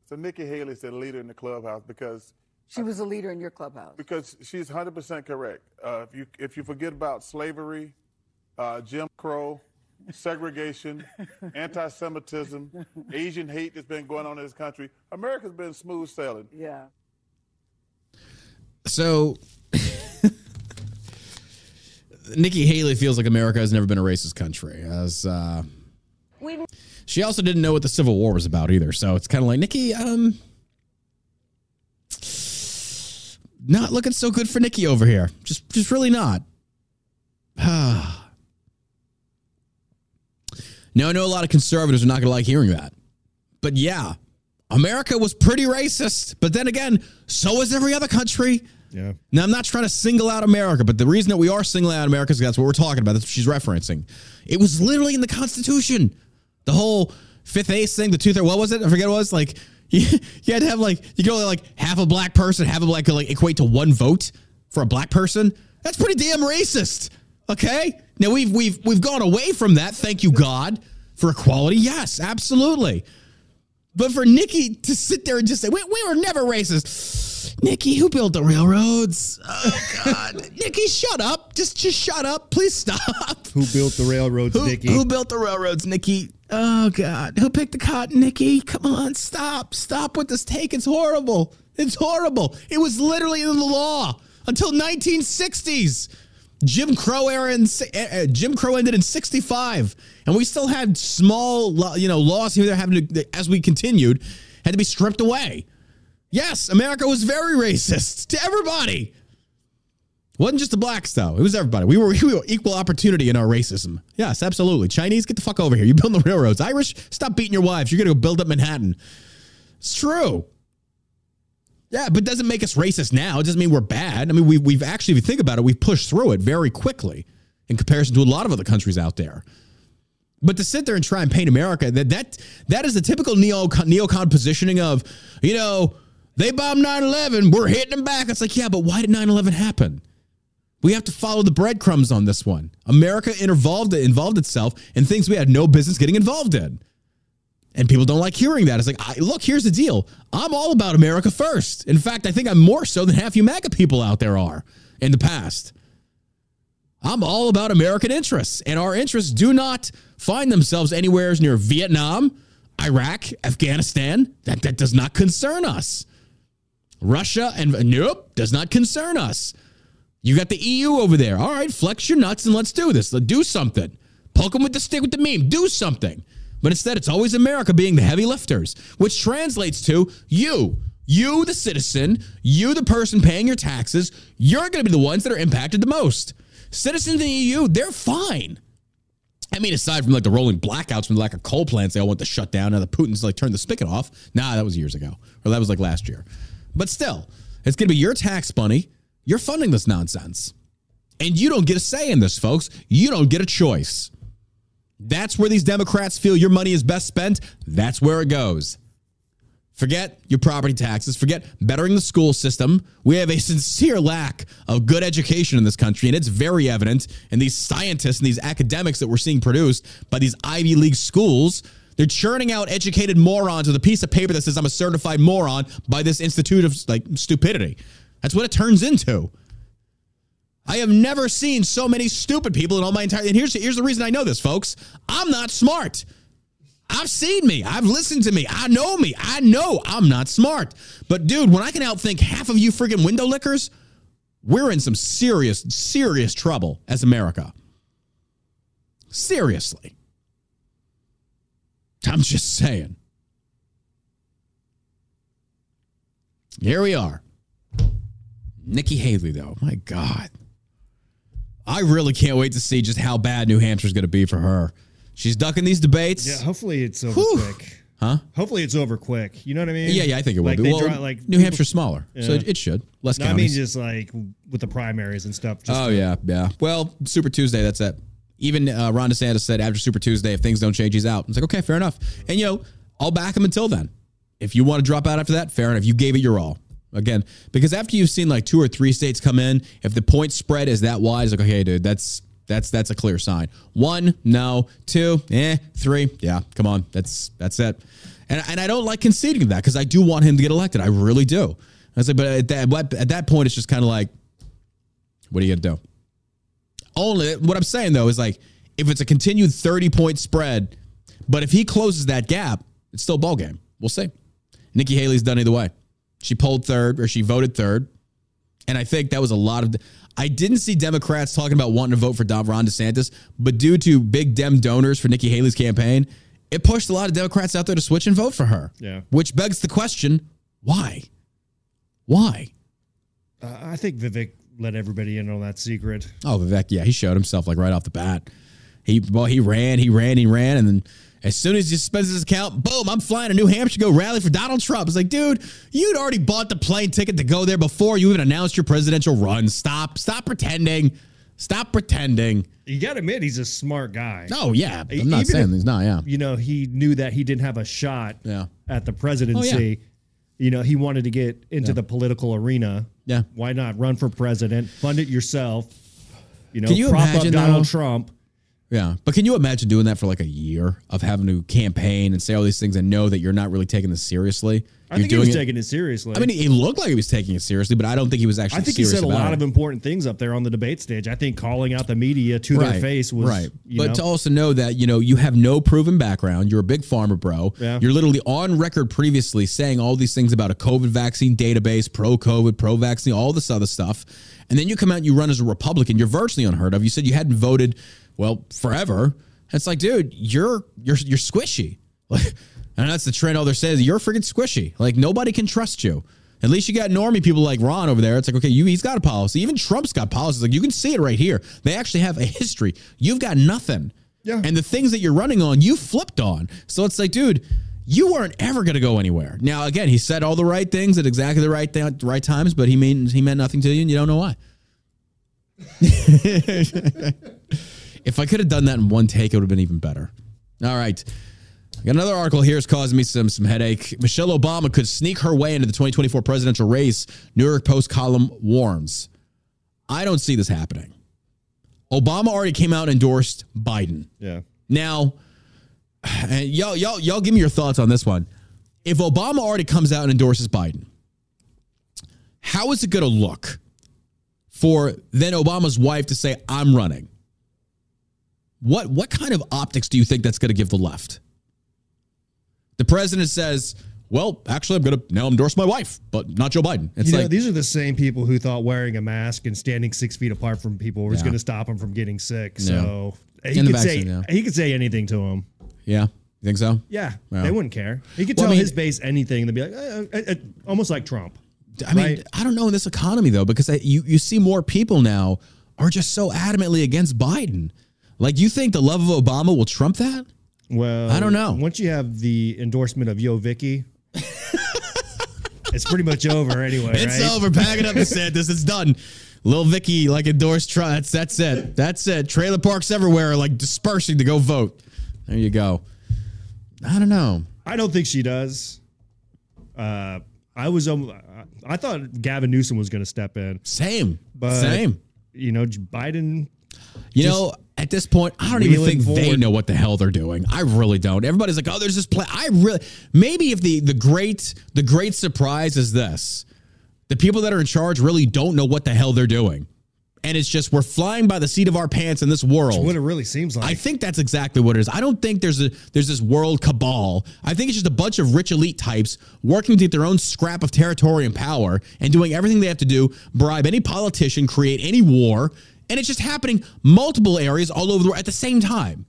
So Nikki Haley's the leader in the clubhouse because She was a leader in your clubhouse. because she's 100% correct. Uh, if you if you forget about slavery, uh, Jim Crow, segregation, anti-Semitism, Asian hate that's been going on in this country, America's been smooth sailing. Yeah. So Nikki Haley feels like America has never been a racist country. As uh, she also didn't know what the Civil War was about either. So it's kind of like Nikki, um, not looking so good for Nikki over here. Just, just really not. now I know a lot of conservatives are not going to like hearing that, but yeah, America was pretty racist. But then again, so was every other country. Yeah. Now, I'm not trying to single out America, but the reason that we are singling out America is that's what we're talking about. That's what she's referencing. It was literally in the Constitution. The whole fifth ace thing, the two third, what was it? I forget what it was. Like, you, you had to have like, you could only like half a black person, half a black could like equate to one vote for a black person. That's pretty damn racist. Okay. Now we've we've we've gone away from that. Thank you, God, for equality. Yes, absolutely. But for Nikki to sit there and just say, we, we were never racist. Nikki, who built the railroads? Oh, God. Nikki, shut up. Just just shut up. Please stop. Who built the railroads, Who, Nikki? who built the railroads, Nikki? Oh, God. Who picked the cotton, Nikki? Come on, stop. Stop with this take. It's horrible. It's horrible. It was literally in the law until 1960s. Jim Crow era and uh, Jim Crow ended in 65 and we still had small you know laws here that having to as we continued had to be stripped away. Yes, America was very racist to everybody. Wasn't just the blacks though. It was everybody. We were, we were equal opportunity in our racism. Yes, absolutely. Chinese, get the fuck over here. You build the railroads. Irish, stop beating your wives. You're to go build up Manhattan. It's true. Yeah, but it doesn't make us racist now. It doesn't mean we're bad. I mean, we, we've actually, if you think about it, we've pushed through it very quickly in comparison to a lot of other countries out there. But to sit there and try and paint America, that that that is the typical neo neocon positioning of, you know, they bombed 9-11, we're hitting them back. It's like, yeah, but why did 9-11 happen? We have to follow the breadcrumbs on this one. America involved involved itself in things we had no business getting involved in. And people don't like hearing that. It's like, I, look, here's the deal. I'm all about America first. In fact, I think I'm more so than half you MAGA people out there are in the past. I'm all about American interests, and our interests do not find themselves anywhere near Vietnam, Iraq, Afghanistan. That, that does not concern us. Russia and nope, does not concern us. You got the EU over there. All right, flex your nuts and let's do this. Let's do something. Poke them with the stick with the meme. Do something. But instead, it's always America being the heavy lifters, which translates to you. You, the citizen, you, the person paying your taxes, you're going to be the ones that are impacted the most. Citizens in the EU, they're fine. I mean, aside from like the rolling blackouts from like a coal plants they all want to shut down, now the Putin's like turned the spigot off. Nah, that was years ago. Or that was like last year. But still, it's going to be your tax money. You're funding this nonsense. And you don't get a say in this, folks. You don't get a choice. That's where these Democrats feel your money is best spent. That's where it goes. Forget your property taxes. Forget bettering the school system. We have a sincere lack of good education in this country, and it's very evident in these scientists and these academics that we're seeing produced by these Ivy League schools. They're churning out educated morons with a piece of paper that says I'm a certified moron by this institute of like stupidity. That's what it turns into. I have never seen so many stupid people in all my entire. And here's here's the reason I know this, folks. I'm not smart. I've seen me. I've listened to me. I know me. I know I'm not smart. But dude, when I can outthink half of you freaking window lickers, we're in some serious, serious trouble as America. Seriously. I'm just saying. Here we are. Nikki Haley, though. My God. I really can't wait to see just how bad New Hampshire's going to be for her. She's ducking these debates. Yeah, hopefully it's over Whew. quick. Huh? Hopefully it's over quick. You know what I mean? Yeah, yeah, I think it will like be. Well, draw, like New people- Hampshire's smaller, so Yeah. it, it should less No, I mean just like with the primaries and stuff. Just oh yeah, yeah. Well, Super Tuesday, that's it. Even uh, Ron DeSantis said after Super Tuesday, if things don't change, he's out. It's like okay, fair enough. And you know, I'll back him until then. If you want to drop out after that, fair enough. You gave it your all. Again, because after you've seen like two or three states come in, if the point spread is that wide, it's like okay, dude, that's that's that's a clear sign. One, no. Two, eh. Three, yeah. Come on, that's that's it. And and I don't like conceding that because I do want him to get elected. I really do. I was like, but at that at that point, it's just kind of like, what are you gonna do? Only what I'm saying though is like, if it's a continued 30 point spread, but if he closes that gap, it's still ball game. We'll see. Nikki Haley's done either way. She polled third or she voted third. And I think that was a lot of. I didn't see Democrats talking about wanting to vote for Don Ron DeSantis, but due to big Dem donors for Nikki Haley's campaign, it pushed a lot of Democrats out there to switch and vote for her. Yeah. Which begs the question why? Why? Uh, I think Vivek let everybody in on that secret. Oh, Vivek, yeah, he showed himself like right off the bat. He well, he ran, he ran, he ran, and then as soon as he suspends his account, boom, I'm flying to New Hampshire to go rally for Donald Trump. It's like, dude, you'd already bought the plane ticket to go there before you even announced your presidential run. Stop, stop pretending. Stop pretending. You got to admit he's a smart guy. Oh yeah, I'm Even not if- saying he's not. Yeah, You know, he knew that he didn't have a shot Yeah. at the oh, presidency. You know, he wanted to get into Yeah. the political arena. Yeah. Why not run for president, fund it yourself? You know, Can you prop imagine, up Donald though? Trump. Yeah. But can you imagine doing that for like a year of having to campaign and say all these things and know that you're not really taking this seriously? I You're think he was it- taking it seriously. I mean, he looked like he was taking it seriously, but I don't think he was actually. I think he said a lot it. of important things up there on the debate stage. I think calling out the media to their face was right. But know, to also know that you know you have no proven background. You're a Big Pharma, bro. Yeah. You're literally on record previously saying all these things about a COVID vaccine database, pro COVID, pro vaccine, all this other stuff, and then you come out and you run as a Republican. You're virtually unheard of. You said you hadn't voted well forever. It's like, dude, you're you're you're squishy. Like, and that's the trend. All they're saying is you're freaking squishy. Like nobody can trust you. At least you got normie people like Ron over there. It's like, okay, you he's got a policy. Even Trump's got policies. Like you can see it right here. They actually have a history. You've got nothing. Yeah. And the things that you're running on, you flipped on. So it's like, dude, you weren't ever going to go anywhere. Now, again, he said all the right things at exactly the right th- right times, but he means he meant nothing to you, and you don't know why. if I could have done that in one take, it would have been even better. All right. I got another article here is causing me some some headache. Michelle Obama could sneak her way into the 2024 presidential race. New York Post column warns. I don't see this happening. Obama already came out and endorsed Biden. yeah. Now, and y'all, y'all, y'all, give me your thoughts on this one. If Obama already comes out and endorses Biden, how is it going to look for then Obama's wife to say, "I'm running"? What what kind of optics do you think that's going to give the left? The president says, "Well, actually, I'm going to now endorse my wife, but not Joe Biden." It's you know, like, these are the same people who thought wearing a mask and standing six feet apart from people was Yeah. going to stop them from getting sick. So he And the could say yeah. he could say anything to him. yeah, you think so? Yeah, Yeah. they wouldn't care. He could Well, tell I mean- his base anything. And they'd be like, uh, uh, uh, almost like Trump. I mean, Right. I don't know in this economy though, because I, you you see more people now are just so adamantly against Biden. Like, you think the love of Obama will trump that? Well, I don't know. Once you have the endorsement of Yo Vicky, it's pretty much over anyway. It's right? over. Pack it up, DeSantis. It's done. Lil Vicky like endorsed Trump. That's that's it. That's it. Trailer parks everywhere are like dispersing to go vote. There you go. I don't know. I don't think she does. Uh, I was um, I thought Gavin Newsom was going to step in. Same. But Same. You know, Biden. You know, at this point, I don't even think they know what the hell they're doing. I really don't. Everybody's like, "Oh, there's this plan." I really maybe if the the great the great surprise is this, the people that are in charge really don't know what the hell they're doing, and it's just we're flying by the seat of our pants in this world. what it really seems like. I think that's exactly what it is. I don't think there's a there's this world cabal. I think it's just a bunch of rich elite types working to get their own scrap of territory and power and doing everything they have to do, bribe any politician, create any war, and it's just happening multiple areas all over the world at the same time.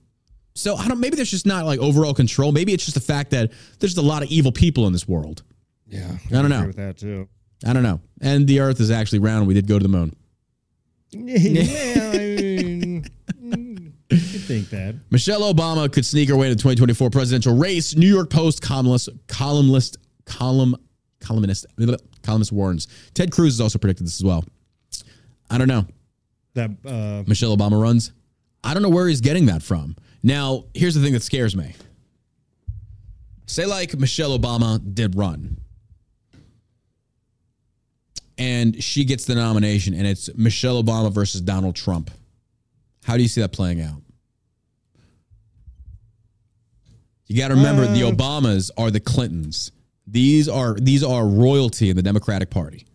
So I don't maybe there's just not like overall control. Maybe it's just the fact that there's just a lot of evil people in this world. yeah, I don't know. with that too. I don't know. And the earth is actually round. We did go to the moon. yeah, I mean, mm, you think that. Michelle Obama could sneak her way to the 2024 presidential race. New York Post columnist, columnist, column, columnist, columnist warns. Ted Cruz has also predicted this as well. I don't know. That uh, Michelle Obama runs. I don't know where he's getting that from. Now, here's the thing that scares me. Say like Michelle Obama did run. And she gets the nomination and it's Michelle Obama versus Donald Trump. How do you see that playing out? You got to remember the Uh, Obamas are the Clintons. These are these are royalty in the Democratic Party.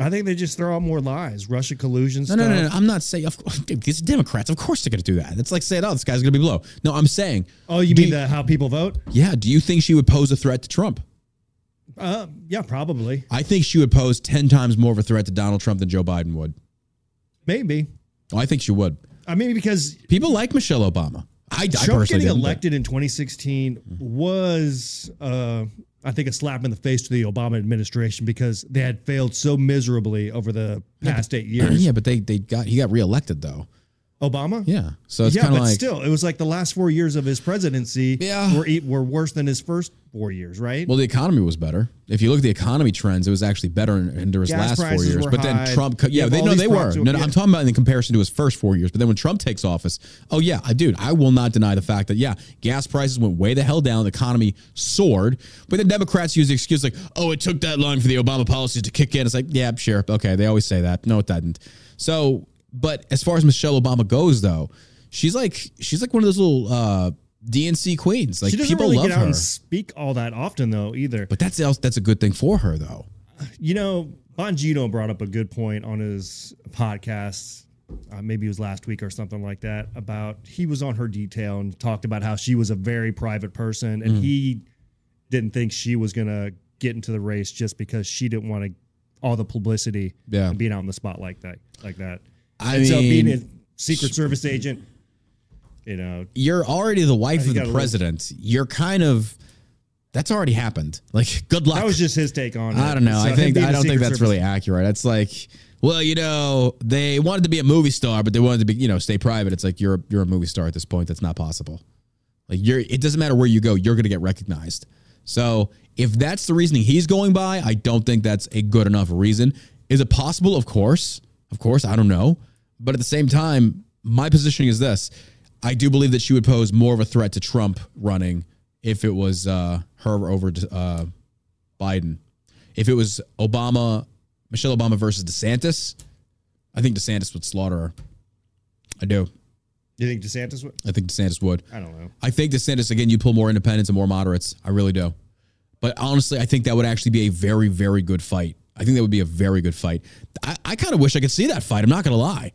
I think they just throw out more lies, Russia collusion No, stuff. no, no, no. I'm not saying. Of course, these Democrats, of course, they're going to do that. It's like saying, "Oh, this guy's going to be below." No, I'm saying. Oh, you mean the, how people vote? Yeah. Do you think she would pose a threat to Trump? Uh, yeah, probably, I think she would pose ten times more of a threat to Donald Trump than Joe Biden would. maybe. Oh, I think she would. I mean, because People like Michelle Obama. I, I Trump personally getting elected in 2016 was, uh, I think, a slap in the face to the Obama administration because they had failed so miserably over the past eight years. Yeah, but they they got he got reelected though. Obama. Yeah, so it's yeah, but like still, it was like the last four years of his presidency Yeah. were, were worse than his first four years, right? Well, the economy was better. If you look at the economy trends, it was actually better in, in his Gas last four years. But then. Trump, yeah, they no, they were. No, no, Yeah. I'm talking about in comparison to his first four years. But then when Trump takes office, oh yeah, I dude, I will not deny the fact that yeah, gas prices went way the hell down, the economy soared. But then Democrats use the excuse like, oh, it took that long for the Obama policies to kick in. It's like, yeah, sure, okay, they always say that. No, it didn't. So, but as far as Michelle Obama goes, though, she's like she's like one of those little uh, DNC queens. Like she doesn't people really love get out her. and speak all that often, though, either. But that's. That's a good thing for her, though. You know, Bongino brought up a good point on his podcast. Uh, maybe it was last week or something like that. About he was on her detail and talked about how she was a very private person, and Mm. he didn't think she was gonna get into the race just because she didn't want to all the publicity Yeah. and being out in the spot like that, like that. I and so being a Secret Service agent, you know, You're already the wife of the president. You're kind of. That's already happened. Like, good luck. that was just his take on it. I don't know. So I think I don't think that's Service- really accurate. It's like, well, you know, they wanted to be a movie star, but they wanted to be, you know, stay private. It's like you're you're a movie star at this point. That's not possible. Like you're. It doesn't matter where you go. You're going to get recognized. So if that's the reasoning he's going by, I don't think that's a good enough reason. Is it possible? Of course. Of course. I don't know. But at the same time, my positioning is this: I do believe that she would pose more of a threat to Trump running if it was uh, her over uh, Biden. If it was Obama, Michelle Obama versus DeSantis, I think DeSantis would slaughter her. I do. You think DeSantis would? I think DeSantis would. I don't know. I think DeSantis again. You pull more independents and more moderates. I really do. But honestly, I think that would actually be a very, very good fight. I think that would be a very good fight. I, I kind of wish I could see that fight. I'm not going to lie,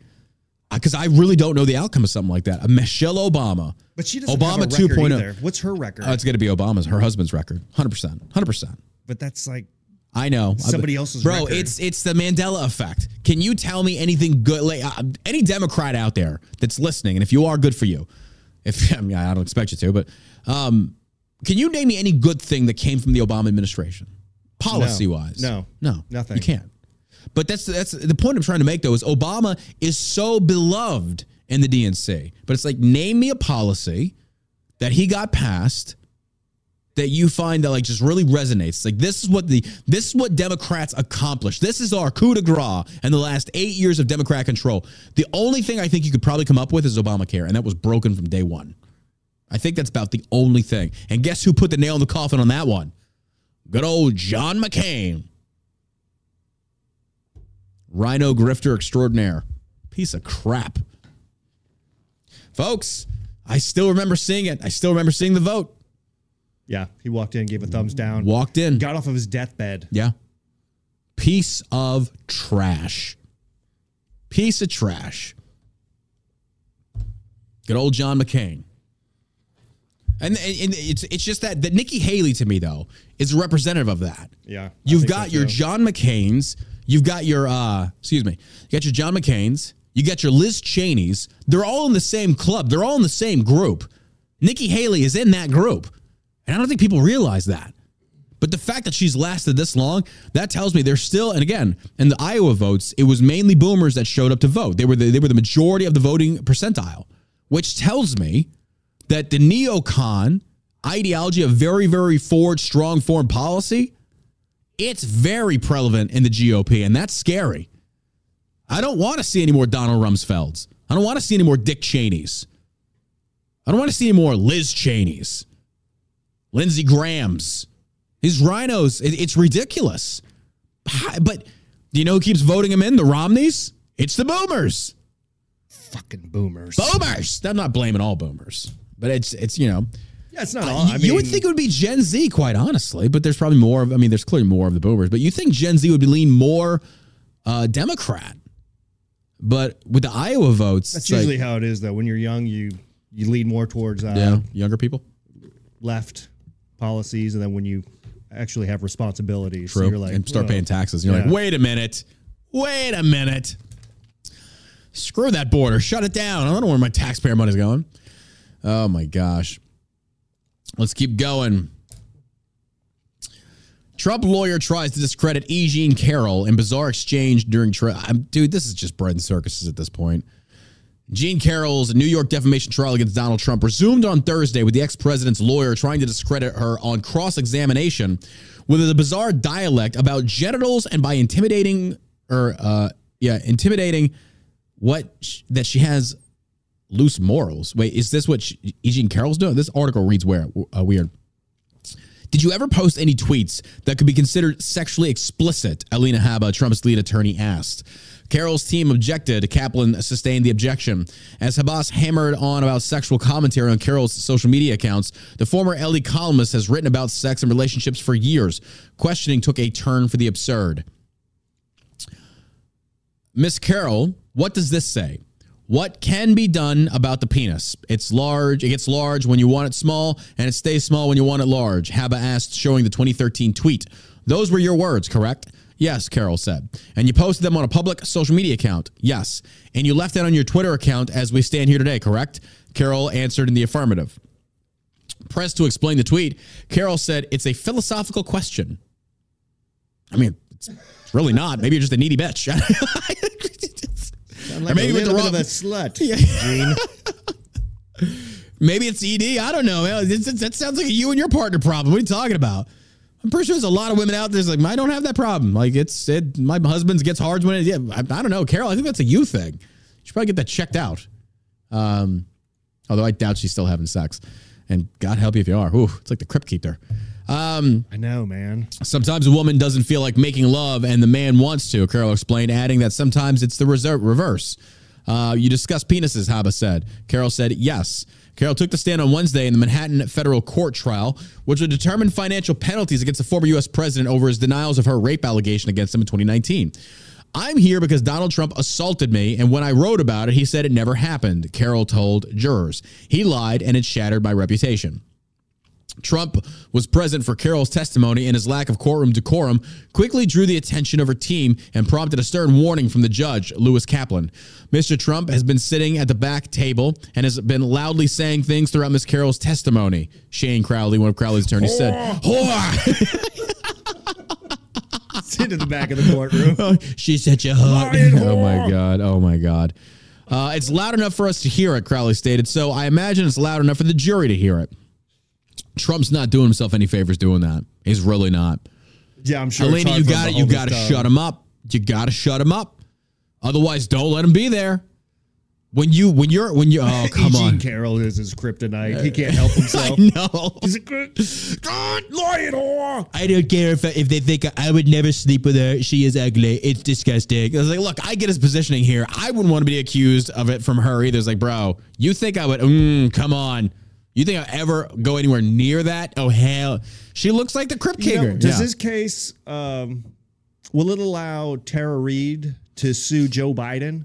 because I really don't know the outcome of something like that. Michelle Obama, But she doesn't Obama have a record 2.0. either. What's her record? Oh, it's going to be Obama's, her husband's record, hundred percent, hundred percent. but that's like I know Somebody else's bro. record. It's it's the Mandela effect. Can you tell me anything good? Like uh, any Democrat out there that's listening, and if you are, good for you. If I mean, I don't expect you to, but um, can you name me any good thing that came from the Obama administration, policy wise? No. no, Nothing. You can't. But that's that's the point I'm trying to make though is Obama is so beloved in the DNC, but it's like name me a policy that he got passed that you find that like just really resonates? Like this is what the this is what Democrats accomplished. This is our coup de grace in the last eight years of Democrat control. The only thing I think you could probably come up with is Obamacare, and that was broken from day one. I think that's about the only thing. And guess who put the nail in the coffin on that one? Good old John McCain. RINO grifter extraordinaire. Piece of crap. Folks, I still remember seeing it. I still remember seeing the vote. Yeah, he walked in, gave a thumbs down, Walked in. got off of his deathbed. Yeah. Piece of trash. Piece of trash. Good old John McCain. And, and it's it's just that that Nikki Haley to me though is a representative of that. Yeah, You've got so, your. John McCain's, you've got your uh excuse me, you got your John McCain's, you got your Liz Cheney's. They're all in the same club. They're all in the same group. Nikki Haley is in that group. And I don't think people realize that. But the fact that she's lasted this long, that tells me there's still, and again, in the Iowa votes, it was mainly boomers that showed up to vote. They were the, they were the majority of the voting percentile, which tells me that the neocon ideology of very, very forward, strong foreign policy, it's very prevalent in the GOP, and that's scary. I don't want to see any more Donald Rumsfelds. I don't want to see any more Dick Cheneys. I don't want to see any more Liz Cheneys, Lindsey Graham's. These RINOs, it- it's ridiculous. But do you know who keeps voting him in? The Romneys? It's the boomers. Fucking boomers. Boomers. I'm not blaming all boomers, but it's it's you know. Yeah, it's not all. you, I you would think it would be Gen Z, quite honestly, but there's probably more of. I mean, there's clearly more of the boomers, but you think Gen Z would be lean more uh, Democrat. But with the Iowa votes, That's it's like- usually how it is, though. When you're young, you you lean more towards uh, yeah, younger people. left policies, and then when you actually have responsibilities, so you're like, and start "Whoa." paying taxes. You're like, wait a minute. Wait a minute. Screw that border. Shut it down. I don't know where my taxpayer money's going. Oh my gosh. Let's keep going. Trump lawyer tries to discredit E. Jean Carroll in bizarre exchange during trial. Dude, this is just bread and circuses at this point. Jean Carroll's New York defamation trial against Donald Trump resumed on Thursday with the ex president's lawyer trying to discredit her on cross examination with a bizarre dialect about genitals and by intimidating or, uh, yeah, intimidating what sh- that she has loose morals. Wait, is this what she, E. Carroll's doing? This article reads where, uh, weird. Did you ever post any tweets that could be considered sexually explicit? Alina Habba, Trump's lead attorney, asked. Carroll's team objected. Kaplan sustained the objection. As Habba's hammered on about sexual commentary on Carroll's social media accounts, the former ELLE columnist has written about sex and relationships for years. Questioning took a turn for the absurd. Miss Carroll, what does this say? What can be done about the penis? It's large. It gets large when you want it small, and it stays small when you want it large. Habba asked, showing the 2013 tweet. Those were your words, correct? Yes, Carroll said. And you posted them on a public social media account? Yes. And you left that on your Twitter account as we stand here today, correct? Carroll answered in the affirmative. Pressed to explain the tweet, Carroll said, It's a philosophical question. I mean, it's really not. Maybe you're just a needy bitch. Sound Or maybe a with the little wrong- of a slut, Yeah. Jean. Maybe it's ED. I don't know. It's- it's- that sounds like a you and your partner problem. What are you talking about? I'm pretty sure there's a lot of women out there that's like, I don't have that problem. Like it's it. My husband's gets hard when it. Yeah, I, I don't know, Carroll. I think that's a you thing. You should probably get that checked out. Um, although I doubt she's still having sex. And God help you if you are. Ooh, it's like the crypt keeper. Um, I know, man. Sometimes a woman doesn't feel like making love and the man wants to, Carroll explained, adding that sometimes it's the reser- reverse. Uh, you discuss penises, Habba said. Carroll said yes. Carroll took the stand on Wednesday in the Manhattan federal court trial, which would determine financial penalties against the former U.S. president over his denials of her rape allegation against him in 2019. I'm here because Donald Trump assaulted me, and when I wrote about it, he said it never happened, Carroll told jurors. He lied, and it shattered my reputation. Trump was present for Carroll's testimony, and his lack of courtroom decorum quickly drew the attention of her team and prompted a stern warning from the judge, Lewis Kaplan. Mr. Trump has been sitting at the back table and has been loudly saying things throughout Miss Carroll's testimony. Shane Crowley, one of Crowley's attorneys, said, "Whore." Sit in the back of the courtroom. she said you hot. Oh my god. Oh my god. Uh, it's loud enough for us to hear it, Crowley stated. So I imagine it's loud enough for the jury to hear it. Trump's not doing himself any favors doing that. He's really not. Yeah, I'm sure. Elena, you got it. You got to shut him up. You got to shut him up. Otherwise, don't let him be there. When you when you're when you oh come Eugene on. Carroll is his kryptonite. He can't help himself. I know. He's a good, good. I don't care if if they think I would never sleep with her. She is ugly. It's disgusting. I was like, look, I get his positioning here. I wouldn't want to be accused of it from her either. It's like, bro, you think I would? Mm, come on. You think I'll ever go anywhere near that? Oh hell, she looks like the Crypt You know, does Yeah. this case um, will it allow Tara Reade to sue Joe Biden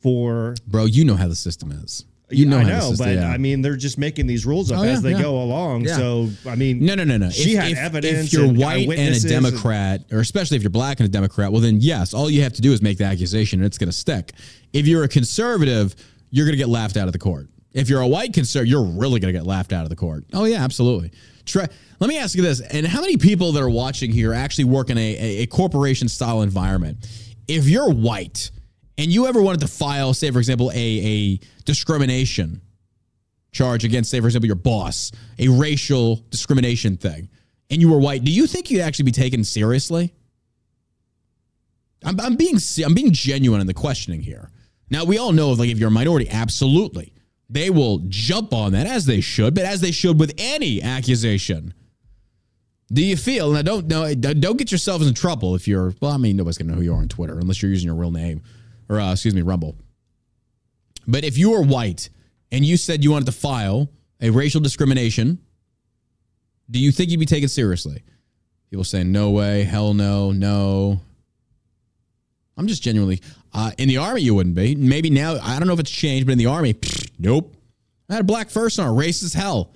for? bro? You know how the system is. You know, I know, system- but yeah. I mean, they're just making these rules up Oh, as yeah, they go along. So I mean, No, no, no, no. She if, had if- evidence. If you're and white and a Democrat, or especially if you're black and a Democrat, well, then yes, all you have to do is make the accusation and it's going to stick. If you're a conservative, you're going to get laughed out of the court. If you're a white conservative, you're really going to get laughed out of the court. Oh, yeah, absolutely. Try, let me ask you this. And how many people that are watching here actually work in a, a, a corporation style environment? If you're white and you ever wanted to file, say, for example, a, a discrimination charge against, say, for example, your boss, a racial discrimination thing, and you were white, do you think you'd actually be taken seriously? I'm, I'm being I'm being genuine in the questioning here. Now we all know, like, if you're a minority, absolutely, they will jump on that as they should, but as they should with any accusation. Do you feel And I Don't know. don't get yourselves in trouble if you're. Well, I mean, nobody's gonna know who you are on Twitter unless you're using your real name, or uh, excuse me, Rumble. But if you were white and you said you wanted to file a racial discrimination, do you think you'd be taken seriously? People saying no way, hell no, no. I'm just genuinely uh, in the army. You wouldn't be. Maybe now I don't know if it's changed, but in the army, pfft, nope. I had a black first on, racist as hell.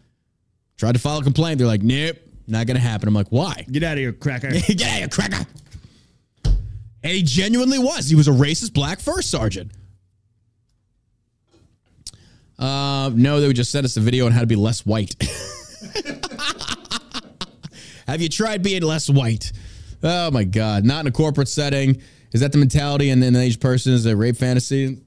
Tried to file a complaint. They're like, nope, not gonna happen. I'm like, why? Get out of here, cracker. Get out of here, cracker. And he genuinely was. He was a racist black first sergeant. Uh, no, they would just send us a video on how to be less white. Have you tried being less white? Oh my God. Not in a corporate setting. Is that the mentality in an aged person? Is a rape fantasy?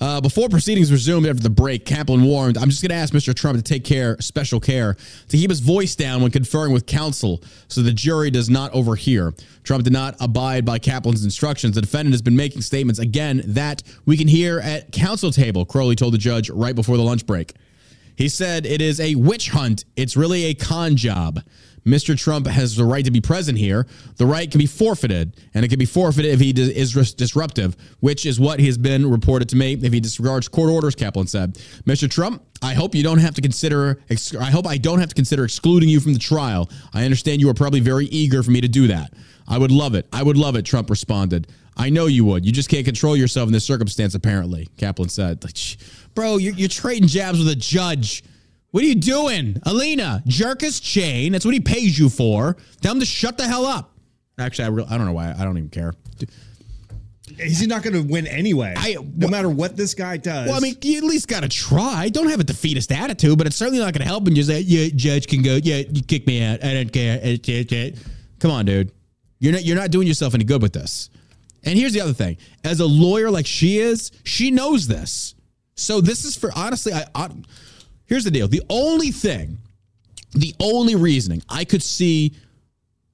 Uh, before proceedings resumed after the break, Kaplan warned, I'm just going to ask Mr. Trump to take care, special care, to keep his voice down when conferring with counsel so the jury does not overhear. Trump did not abide by Kaplan's instructions. The defendant has been making statements again that we can hear at counsel table, Crowley told the judge right before the lunch break. He said it is a witch hunt. It's really a con job. Mr. Trump has the right to be present here. The right can be forfeited, and it can be forfeited if he is disruptive, which is what has been reported to me. If he disregards court orders, Kaplan said. Mr. Trump, I hope you don't have to consider. I hope I don't have to consider excluding you from the trial. I understand you are probably very eager for me to do that. I would love it. I would love it. Trump responded. I know you would. You just can't control yourself in this circumstance, apparently. Kaplan said. Like, "Shh, Bro, you're, you're trading jabs with a judge. What are you doing? Alina, jerk his chain. That's what he pays you for. Tell him to shut the hell up. Actually, I, re- I don't know why. I don't even care. He's not going to win anyway. I- no matter what this guy does. Well, I mean, you at least got to try. Don't have a defeatist attitude, but it's certainly not going to help him just say, yeah, judge can go, yeah, you kick me out. I don't care. It's- it's- it's." Come on, dude. You're not, you're not doing yourself any good with this. And here's the other thing. As a lawyer like she is, she knows this. So this is for, honestly, I, I here's the deal. The only thing, the only reasoning I could see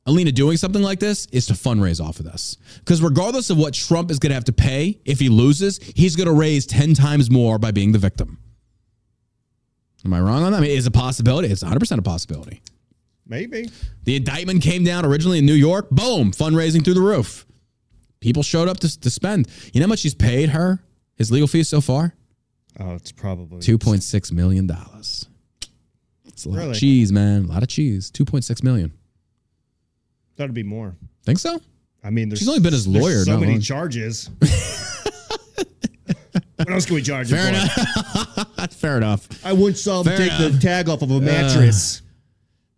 Alina doing something like this is to fundraise off of this. Because regardless of what Trump is going to have to pay if he loses, he's going to raise 10 times more by being the victim. Am I wrong on that? I mean, it's a possibility. It's 100% a possibility. maybe. The indictment came down originally in New York. Boom, fundraising through the roof. People showed up to, to spend. You know how much he's paid her? His legal fees so far? Oh, it's probably $2.6 million. It's a lot Really? of cheese, man. A lot of cheese. 2.6 million. That'd be more. Think so? I mean, there's, She's only been his there's lawyer So not many long. charges. what else can we charge? Fair you for? enough. Fair enough. I saw him Fair take the enough. tag off of a uh, mattress.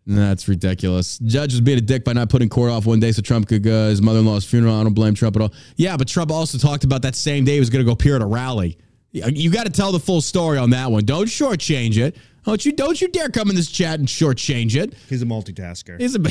That's ridiculous. Judge was being a dick by not putting court off one day so Trump could go to his mother-in-law's funeral. I don't blame Trump at all. Yeah, but Trump also talked about that same day he was going to go appear at a rally. You got to tell the full story on that one. Don't shortchange it. Don't you? Don't you dare come in this chat and shortchange it. He's a multitasker. He's a.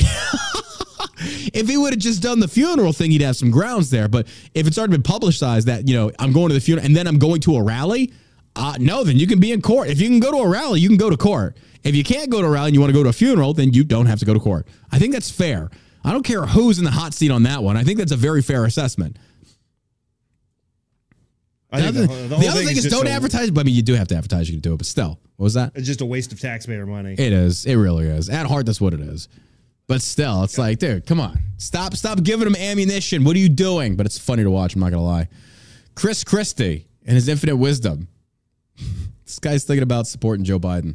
if he would have just done the funeral thing, he'd have some grounds there. But if it's already been publicized that you know I'm going to the funeral and then I'm going to a rally, Uh, no, then you can be in court. If you can go to a rally, you can go to court. If you can't go to a rally and you want to go to a funeral, then you don't have to go to court. I think that's fair. I don't care who's in the hot seat on that one. I think that's a very fair assessment. The other, the, the the other thing is just don't a- advertise. But I mean, you do have to advertise. You can do it, but still, what was that? It's just a waste of taxpayer money. It is. It really is. At heart, that's what it is. But still, it's like, dude, come on, stop, stop giving them ammunition. What are you doing? But it's funny to watch. I'm not gonna lie. Chris Christie and his infinite wisdom. this guy's thinking about supporting Joe Biden.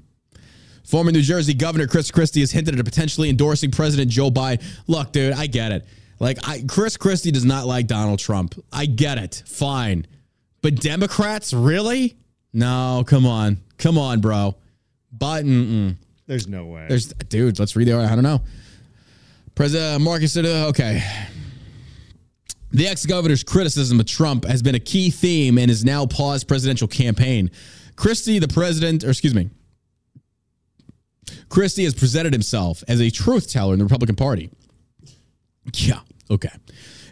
Former New Jersey Governor Chris Christie has hinted at potentially endorsing President Joe Biden. Look, dude, I get it. Like, I, Chris Christie does not like Donald Trump. I get it. Fine. But Democrats, really? No, come on. Come on, bro. Mm. There's no way. There's, dude, let's read the, article. I don't know. President Marcus, said, okay. The ex governor's criticism of Trump has been a key theme in his now paused presidential campaign. Christie, the president, or excuse me, Christie has presented himself as a truth teller in the Republican Party. Yeah, okay.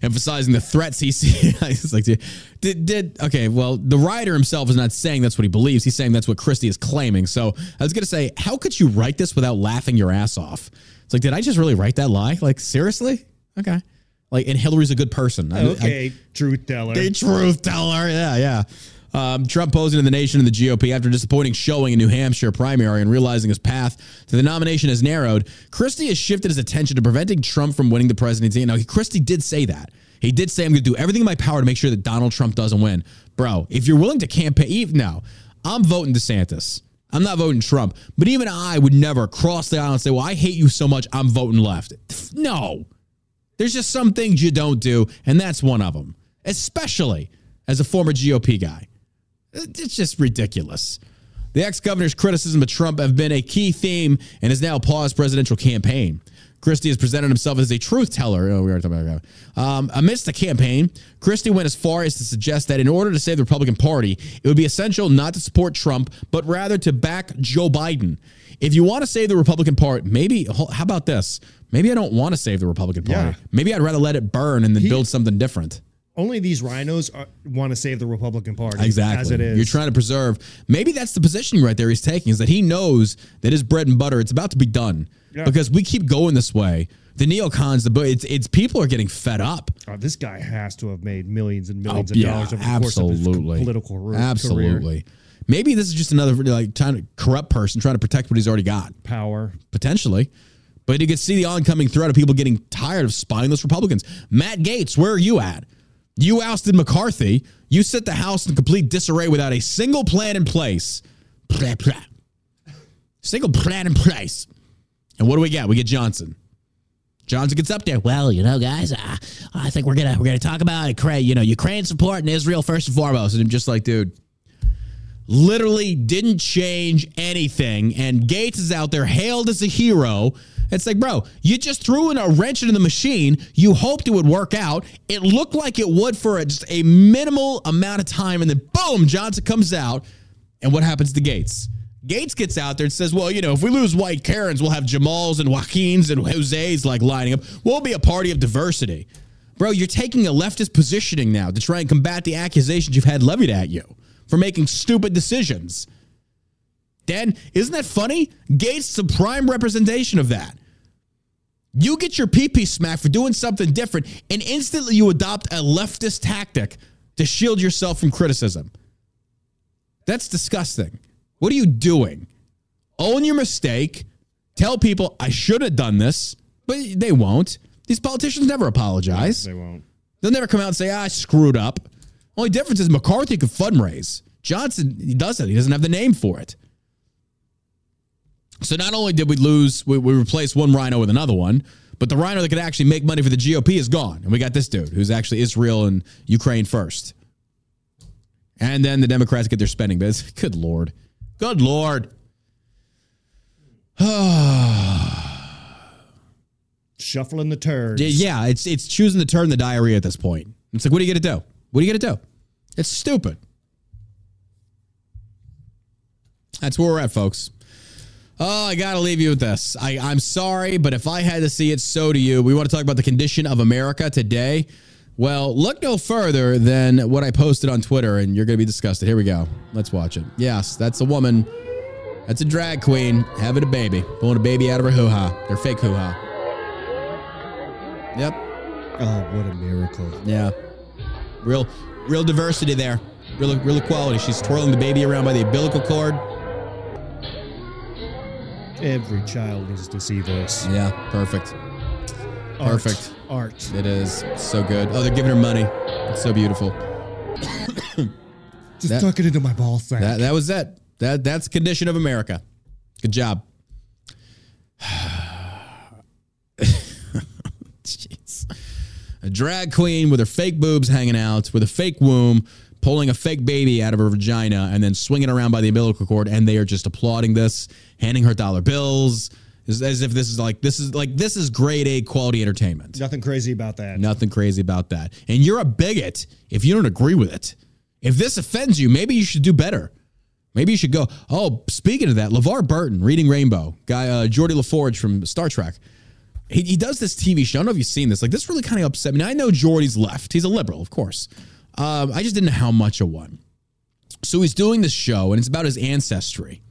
Emphasizing the threats he sees. it's like, did, did, okay, well, the writer himself is not saying that's what he believes. He's saying that's what Christie is claiming. So I was going to say, how could you write this without laughing your ass off? It's like, did I just really write that lie? Like, seriously? Okay. Like, and Hillary's a good person. I- I- okay, truth teller. the truth teller. Yeah, yeah. Um, Trump posing to the nation and the GOP after disappointing showing in New Hampshire primary and realizing his path to the nomination has narrowed. Christie has shifted his attention to preventing Trump from winning the presidency. Now, Christie did say that. He did say, I'm going to do everything in my power to make sure that Donald Trump doesn't win. Bro, if you're willing to campaign, now, I'm voting DeSantis. I'm not voting Trump. But even I would never cross the aisle and say, well, I hate you so much, I'm voting left. No. There's just some things you don't do, and that's one of them, especially as a former GOP guy. It's just ridiculous. The ex governor's criticism of Trump have been a key theme and has now paused presidential campaign. Christie has presented himself as a truth teller. Oh, we already talked about that. Um, amidst the campaign, Christie went as far as to suggest that in order to save the Republican Party, it would be essential not to support Trump, but rather to back Joe Biden. If you want to save the Republican Party, maybe, how about this? Maybe I don't want to save the Republican Party. Yeah. Maybe I'd rather let it burn and then He- build something different. Only these RINOs uh, are, want to save the Republican Party. Exactly. As it is. You're trying to preserve. Maybe that's the positioning right there he's taking is that he knows that his bread and butter, it's about to be done. Yeah. Because we keep going this way. The neocons, the it's it's people are getting fed up. Oh, this guy has to have made millions and millions Oh, of yeah, dollars over the course of his absolutely. political ru- Absolutely. career. Maybe this is just another like trying to corrupt person trying to protect what he's already got. Power. Potentially. But you can see the oncoming threat of people getting tired of spineless Republicans. Matt Gaetz, where are you at? You ousted McCarthy. You set the House in complete disarray without a single plan in place. Blah, blah. Single plan in place. And what do we get? We get Johnson. Johnson gets up there. Well, you know, guys, uh, I think we're gonna we're gonna talk about Ukraine. You know, Ukraine support and Israel first and foremost. And I'm just like, dude, literally didn't change anything. And Gaetz is out there hailed as a hero. It's like, bro, you just threw in a wrench into the machine. You hoped it would work out. It looked like it would for a, just a minimal amount of time. And then, boom, Johnson comes out. And what happens to Gaetz? Gaetz gets out there and says, well, you know, if we lose white Karens, we'll have Jamals and Joaquins and Jose's like lining up. We'll be a party of diversity. Bro, you're taking a leftist positioning now to try and combat the accusations you've had levied at you for making stupid decisions. Dan, isn't that funny? Gaetz is a prime representation of that. You get your PP smacked for doing something different, and instantly you adopt a leftist tactic to shield yourself from criticism. That's disgusting. What are you doing? Own your mistake. Tell people I should have done this, but they won't. These politicians never apologize. They won't. They'll never come out and say, ah, I screwed up. Only difference is McCarthy could fundraise. Johnson, he doesn't. He doesn't have the name for it. So not only did we lose, we, we replaced one RINO with another one, but the RINO that could actually make money for the GOP is gone. And we got this dude who's actually Israel and Ukraine first. And then the Democrats get their spending bits. Good Lord. Good Lord. Shuffling the turds. Yeah, it's it's choosing to turn the diarrhea at this point. It's like, what are you gonna do? What are you gonna do? It's stupid. That's where we're at, folks. Oh, I gotta leave you with this. I, I'm sorry, but if I had to see it, so do you. We want to talk about the condition of America today. Well, look no further than what I posted on Twitter, and you're going to be disgusted. Here we go. Let's watch it. Yes, that's a woman. That's a drag queen having a baby, pulling a baby out of her hoo ha, their fake hoo ha. Yep. Oh, what a miracle. Yeah. Real, real diversity there. Real, real equality. She's twirling the baby around by the umbilical cord. Every child needs to see this. Yeah, perfect. Art. Perfect. Art. It is so good. Oh, they're giving her money. It's so beautiful. Just That- tuck it into my ball sack. That that was it. That that's the condition of America. Good job. Jeez. A drag queen with her fake boobs hanging out, with a fake womb, pulling a fake baby out of her vagina, and then swinging around by the umbilical cord, and they are just applauding this, handing her dollar bills, as, as if this is like this is like this is grade A quality entertainment. Nothing crazy about that. Nothing crazy about that. And you're a bigot if you don't agree with it. If this offends you, maybe you should do better. Maybe you should go. Oh, speaking of that, LeVar Burton, Reading Rainbow, guy, uh, Geordi LaForge from Star Trek. He, he does this TV show. I don't know if you've seen this. Like, this really kind of upset me. Now, I know Geordi's left. He's a liberal, of course. Um, I just didn't know how much of one. So he's doing this show, and it's about his ancestry.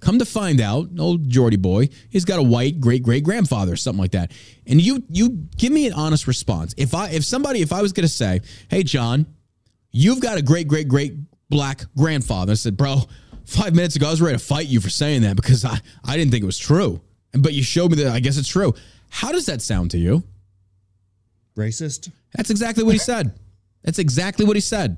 Come to find out, old Geordi boy, he's got a white great great grandfather or something like that. And you you give me an honest response. If I if somebody if I was gonna say, hey John, you've got a great great great black grandfather, I said, bro, five minutes ago I was ready to fight you for saying that because I I didn't think it was true. And but you showed me that I guess it's true. How does that sound to you? Racist? That's exactly what he said. That's exactly what he said.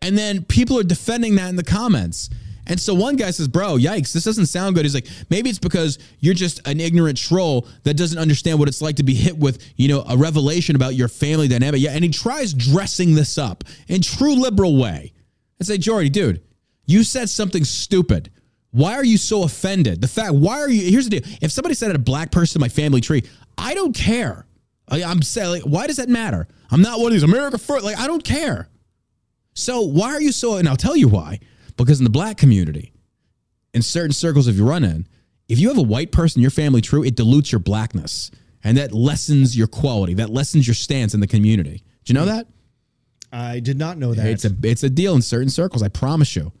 And then people are defending that in the comments. And so one guy says, Bro, yikes, this doesn't sound good. He's like, Maybe it's because you're just an ignorant troll that doesn't understand what it's like to be hit with, you know, a revelation about your family dynamic. Yeah. And he tries dressing this up in true liberal way. I say, Geordi, dude, you said something stupid. Why are you so offended? The fact, why are you? Here's the deal. If somebody said a black person in my family tree, I don't care. I, I'm saying, like, why does that matter? I'm not one of these America first. Like, I don't care. So why are you so? And I'll tell you why. Because in the black community, in certain circles, if you run in, if you have a white person in your family true, it dilutes your blackness, and that lessens your quality. That lessens your stance in the community. Do you know that? I did not know that. It's a it's a deal in certain circles. I promise you.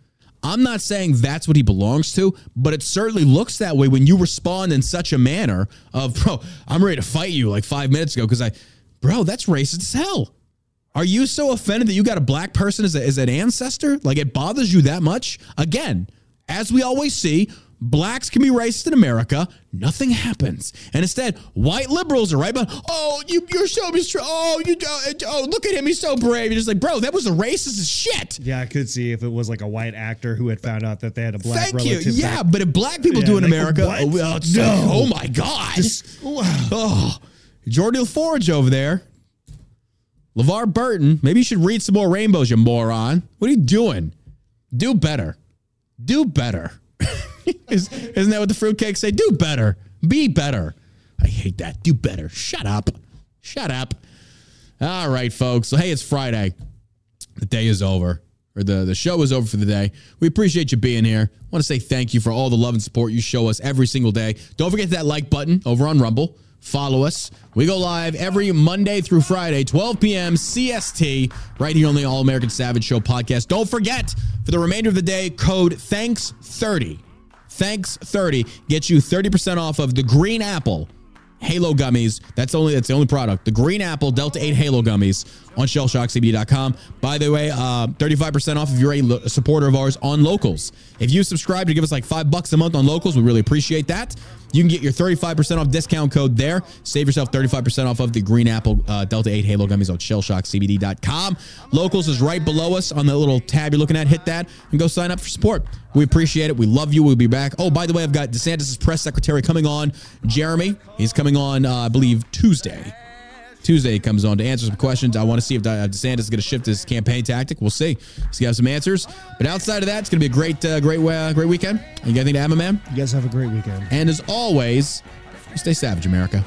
I'm not saying that's what he belongs to, but it certainly looks that way when you respond in such a manner of, bro, I'm ready to fight you like five minutes ago because I, bro, that's racist as hell. Are you so offended that you got a black person as, a, as an ancestor? Like it bothers you that much? Again, as we always see, blacks can be racist in America. Nothing happens. And instead, white liberals are right but oh, you, you're so true. Oh, you uh, oh, look at him. He's so brave. You're just like, bro, that was a racist as shit. yeah, I could see if it was like a white actor who had found out that they had a black Thank you. relative. Yeah, back- but if black people Yeah, do in America, oh, No. oh my God. Just- wow. oh, Geordi LaForge over there. LeVar Burton, maybe you should read some more rainbows, you moron. What are you doing? Do better. Do better. Is, isn't that what the fruitcakes say? Do better. Be better. I hate that. Do better. Shut up. Shut up. All right, folks. So, hey, it's Friday. The day is over, or the, the show is over for the day. We appreciate you being here. I want to say thank you for all the love and support you show us every single day. Don't forget that like button over on Rumble. Follow us. We go live every Monday through Friday, 12 p.m. CST, right here on the All American Savage Show podcast. Don't forget, for the remainder of the day, code THANKS30. Thanks30 gets you 30% off of the Green Apple Halo gummies. That's only that's the only product. The Green Apple Delta 8 Halo gummies on shellshockcbd.com. By the way, uh, 35% off if you're a lo- supporter of ours on locals. If you subscribe to give us like five bucks a month on locals, we really appreciate that. You can get your 35% off discount code there. Save yourself 35% off of the Green Apple uh, Delta 8 Halo gummies on shellshockcbd.com. Locals is right below us on the little tab you're looking at. Hit that and go sign up for support. We appreciate it. We love you. We'll be back. Oh, by the way, I've got DeSantis' press secretary coming on, Jeremy. He's coming on, uh, I believe, Tuesday. Tuesday comes on to answer some questions. I want to see if uh, DeSantis is going to shift his campaign tactic. We'll see. He's have some answers. But outside of that, it's going to be a great, uh, great, uh, great weekend. You got anything to add, my man? You guys have a great weekend. And as always, stay savage, America.